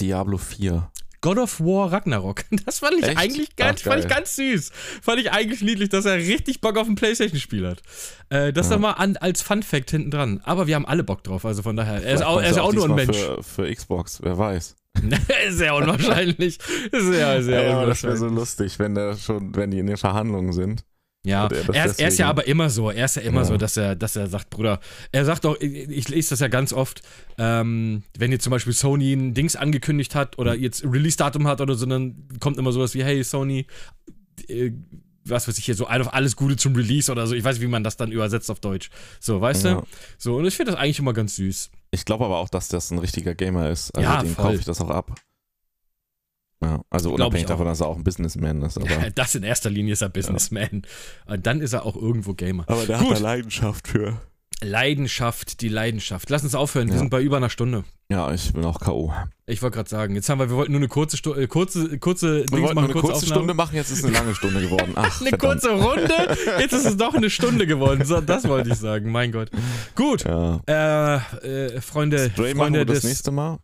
Speaker 2: Diablo 4.
Speaker 1: God of War Ragnarok. [laughs] Das fand ich
Speaker 2: Echt?
Speaker 1: eigentlich ganz,
Speaker 2: Ach,
Speaker 1: fand ich ganz süß. Fand ich eigentlich niedlich, dass er richtig Bock auf ein Playstation-Spiel hat. Äh, das
Speaker 2: Ja.
Speaker 1: nochmal an, als Fun-Fact hinten dran. Aber wir haben alle Bock drauf, also von daher. Er ist auch, er ist auch nur ein Mensch.
Speaker 2: Für, für Xbox, wer weiß. [laughs]
Speaker 1: sehr unwahrscheinlich. Sehr, sehr [laughs]
Speaker 2: ja, das wäre
Speaker 1: unwahrscheinlich.
Speaker 2: so lustig, wenn der schon, wenn die in den Verhandlungen sind.
Speaker 1: Ja,
Speaker 2: er
Speaker 1: ist, er ist ja aber immer so. Er ist ja immer
Speaker 2: Ja.
Speaker 1: so, dass er, dass er sagt, Bruder, er sagt auch, ich, ich lese das ja ganz oft, ähm, wenn jetzt zum Beispiel Sony ein Dings angekündigt hat oder jetzt Release-Datum hat oder so, dann kommt immer sowas wie, hey Sony, äh, was weiß ich hier, so ein auf alles Gute zum Release oder so. Ich weiß, wie man das dann übersetzt auf Deutsch. So, weißt
Speaker 2: Ja.
Speaker 1: du? So, und ich finde das eigentlich immer ganz süß.
Speaker 2: Ich glaube aber auch, dass das ein richtiger Gamer ist. Also
Speaker 1: Ja,
Speaker 2: dem kaufe ich das auch ab. Ja, also unabhängig davon, dass er auch ein Businessman ist. Aber, [laughs]
Speaker 1: Das in erster Linie ist er Businessman. Und dann ist er auch irgendwo Gamer.
Speaker 2: aber der
Speaker 1: Gut.
Speaker 2: hat da Leidenschaft für.
Speaker 1: Leidenschaft, die Leidenschaft. Lass uns aufhören, wir
Speaker 2: Ja.
Speaker 1: sind bei über einer Stunde.
Speaker 2: Ja, ich bin auch K.O.
Speaker 1: Ich wollte gerade sagen, jetzt haben wir, wir wollten nur eine kurze Stunde, äh, kurze, kurze
Speaker 2: Wir wollten nur eine kurze
Speaker 1: Aufnahme.
Speaker 2: Stunde machen, jetzt ist eine lange Stunde geworden. [laughs] Ach,
Speaker 1: Eine
Speaker 2: verdammt.
Speaker 1: kurze Runde, jetzt ist es doch eine Stunde geworden. So, das wollte ich sagen, mein Gott. Gut,
Speaker 2: Ja.
Speaker 1: äh, äh, Freunde,
Speaker 2: Stray machen
Speaker 1: Freunde
Speaker 2: wir das
Speaker 1: des,
Speaker 2: nächste Mal.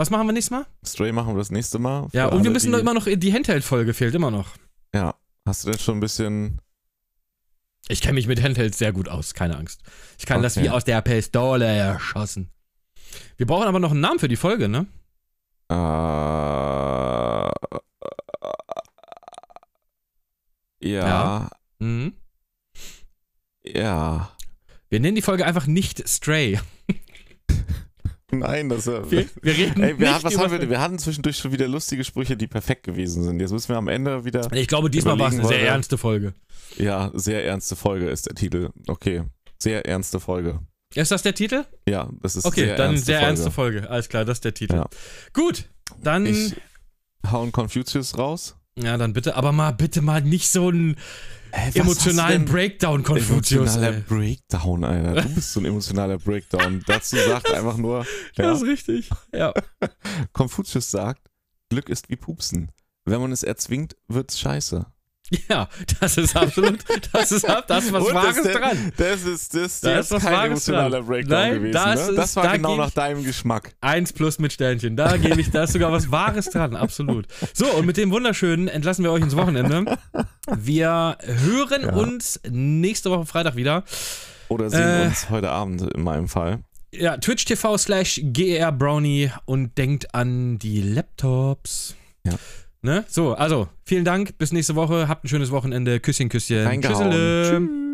Speaker 1: Was machen wir nächstes Mal?
Speaker 2: Stray machen wir das nächste Mal.
Speaker 1: Ja, und wir müssen
Speaker 2: die,
Speaker 1: immer noch, die Handheld-Folge fehlt immer noch.
Speaker 2: Ja. Hast du denn schon ein bisschen.
Speaker 1: Ich kenne mich mit Handhelds sehr gut aus, keine Angst. Ich kann das
Speaker 2: Okay.
Speaker 1: wie aus der Pistole erschossen. Wir brauchen aber noch einen Namen für die Folge, ne?
Speaker 2: Äh, ja.
Speaker 1: Mhm.
Speaker 2: Ja.
Speaker 1: Wir nennen die Folge einfach nicht Stray.
Speaker 2: Nein, das ist.
Speaker 1: Wir, wir reden
Speaker 2: Ey, wir,
Speaker 1: nicht
Speaker 2: was haben wir, wir hatten zwischendurch schon wieder lustige Sprüche, die perfekt gewesen sind. Jetzt müssen wir am Ende wieder.
Speaker 1: Ich glaube, diesmal war es eine sehr ernste Folge.
Speaker 2: Ja, sehr ernste Folge ist der Titel. Okay. Sehr ernste Folge.
Speaker 1: Ist das der Titel?
Speaker 2: Ja, das ist
Speaker 1: Okay,
Speaker 2: sehr
Speaker 1: dann
Speaker 2: ernste
Speaker 1: sehr
Speaker 2: Folge.
Speaker 1: ernste Folge. Alles klar, das ist der Titel.
Speaker 2: Ja.
Speaker 1: Gut, dann.
Speaker 2: Ich hau Confucius raus.
Speaker 1: Ja, dann bitte, aber mal bitte mal nicht so einen
Speaker 2: Hey,
Speaker 1: emotionalen Breakdown, Konfuzius.
Speaker 2: Emotionaler
Speaker 1: ey.
Speaker 2: Breakdown, Alter. Du bist so ein emotionaler Breakdown. [laughs] Dazu sagt einfach nur, ja,
Speaker 1: Das ist richtig. Ja. [laughs]
Speaker 2: Konfuzius sagt, Glück ist wie Pupsen. Wenn man es erzwingt, wird's scheiße.
Speaker 1: Ja, das ist absolut, das ist, das was Wahres
Speaker 2: das,
Speaker 1: dran.
Speaker 2: Das ist, das,
Speaker 1: Da
Speaker 2: das
Speaker 1: ist was
Speaker 2: kein
Speaker 1: Wahres
Speaker 2: emotionaler
Speaker 1: dran.
Speaker 2: Breakdown
Speaker 1: Nein,
Speaker 2: gewesen.
Speaker 1: das
Speaker 2: ne?
Speaker 1: ist-
Speaker 2: das war
Speaker 1: da
Speaker 2: genau nach deinem Geschmack.
Speaker 1: Eins plus mit Sternchen. Da gebe ich, da ist sogar was Wahres dran, absolut. So, und mit dem Wunderschönen entlassen wir euch ins Wochenende. Wir hören
Speaker 2: Ja.
Speaker 1: uns nächste Woche Freitag wieder.
Speaker 2: Oder sehen
Speaker 1: Äh.
Speaker 2: uns heute Abend in meinem Fall.
Speaker 1: Ja, Twitch TV slash GR Brownie und denkt an die Laptops.
Speaker 2: Ja.
Speaker 1: Ne? So, also, vielen Dank. Bis nächste Woche. Habt ein schönes Wochenende. Küsschen, Küsschen.
Speaker 2: Tschüss.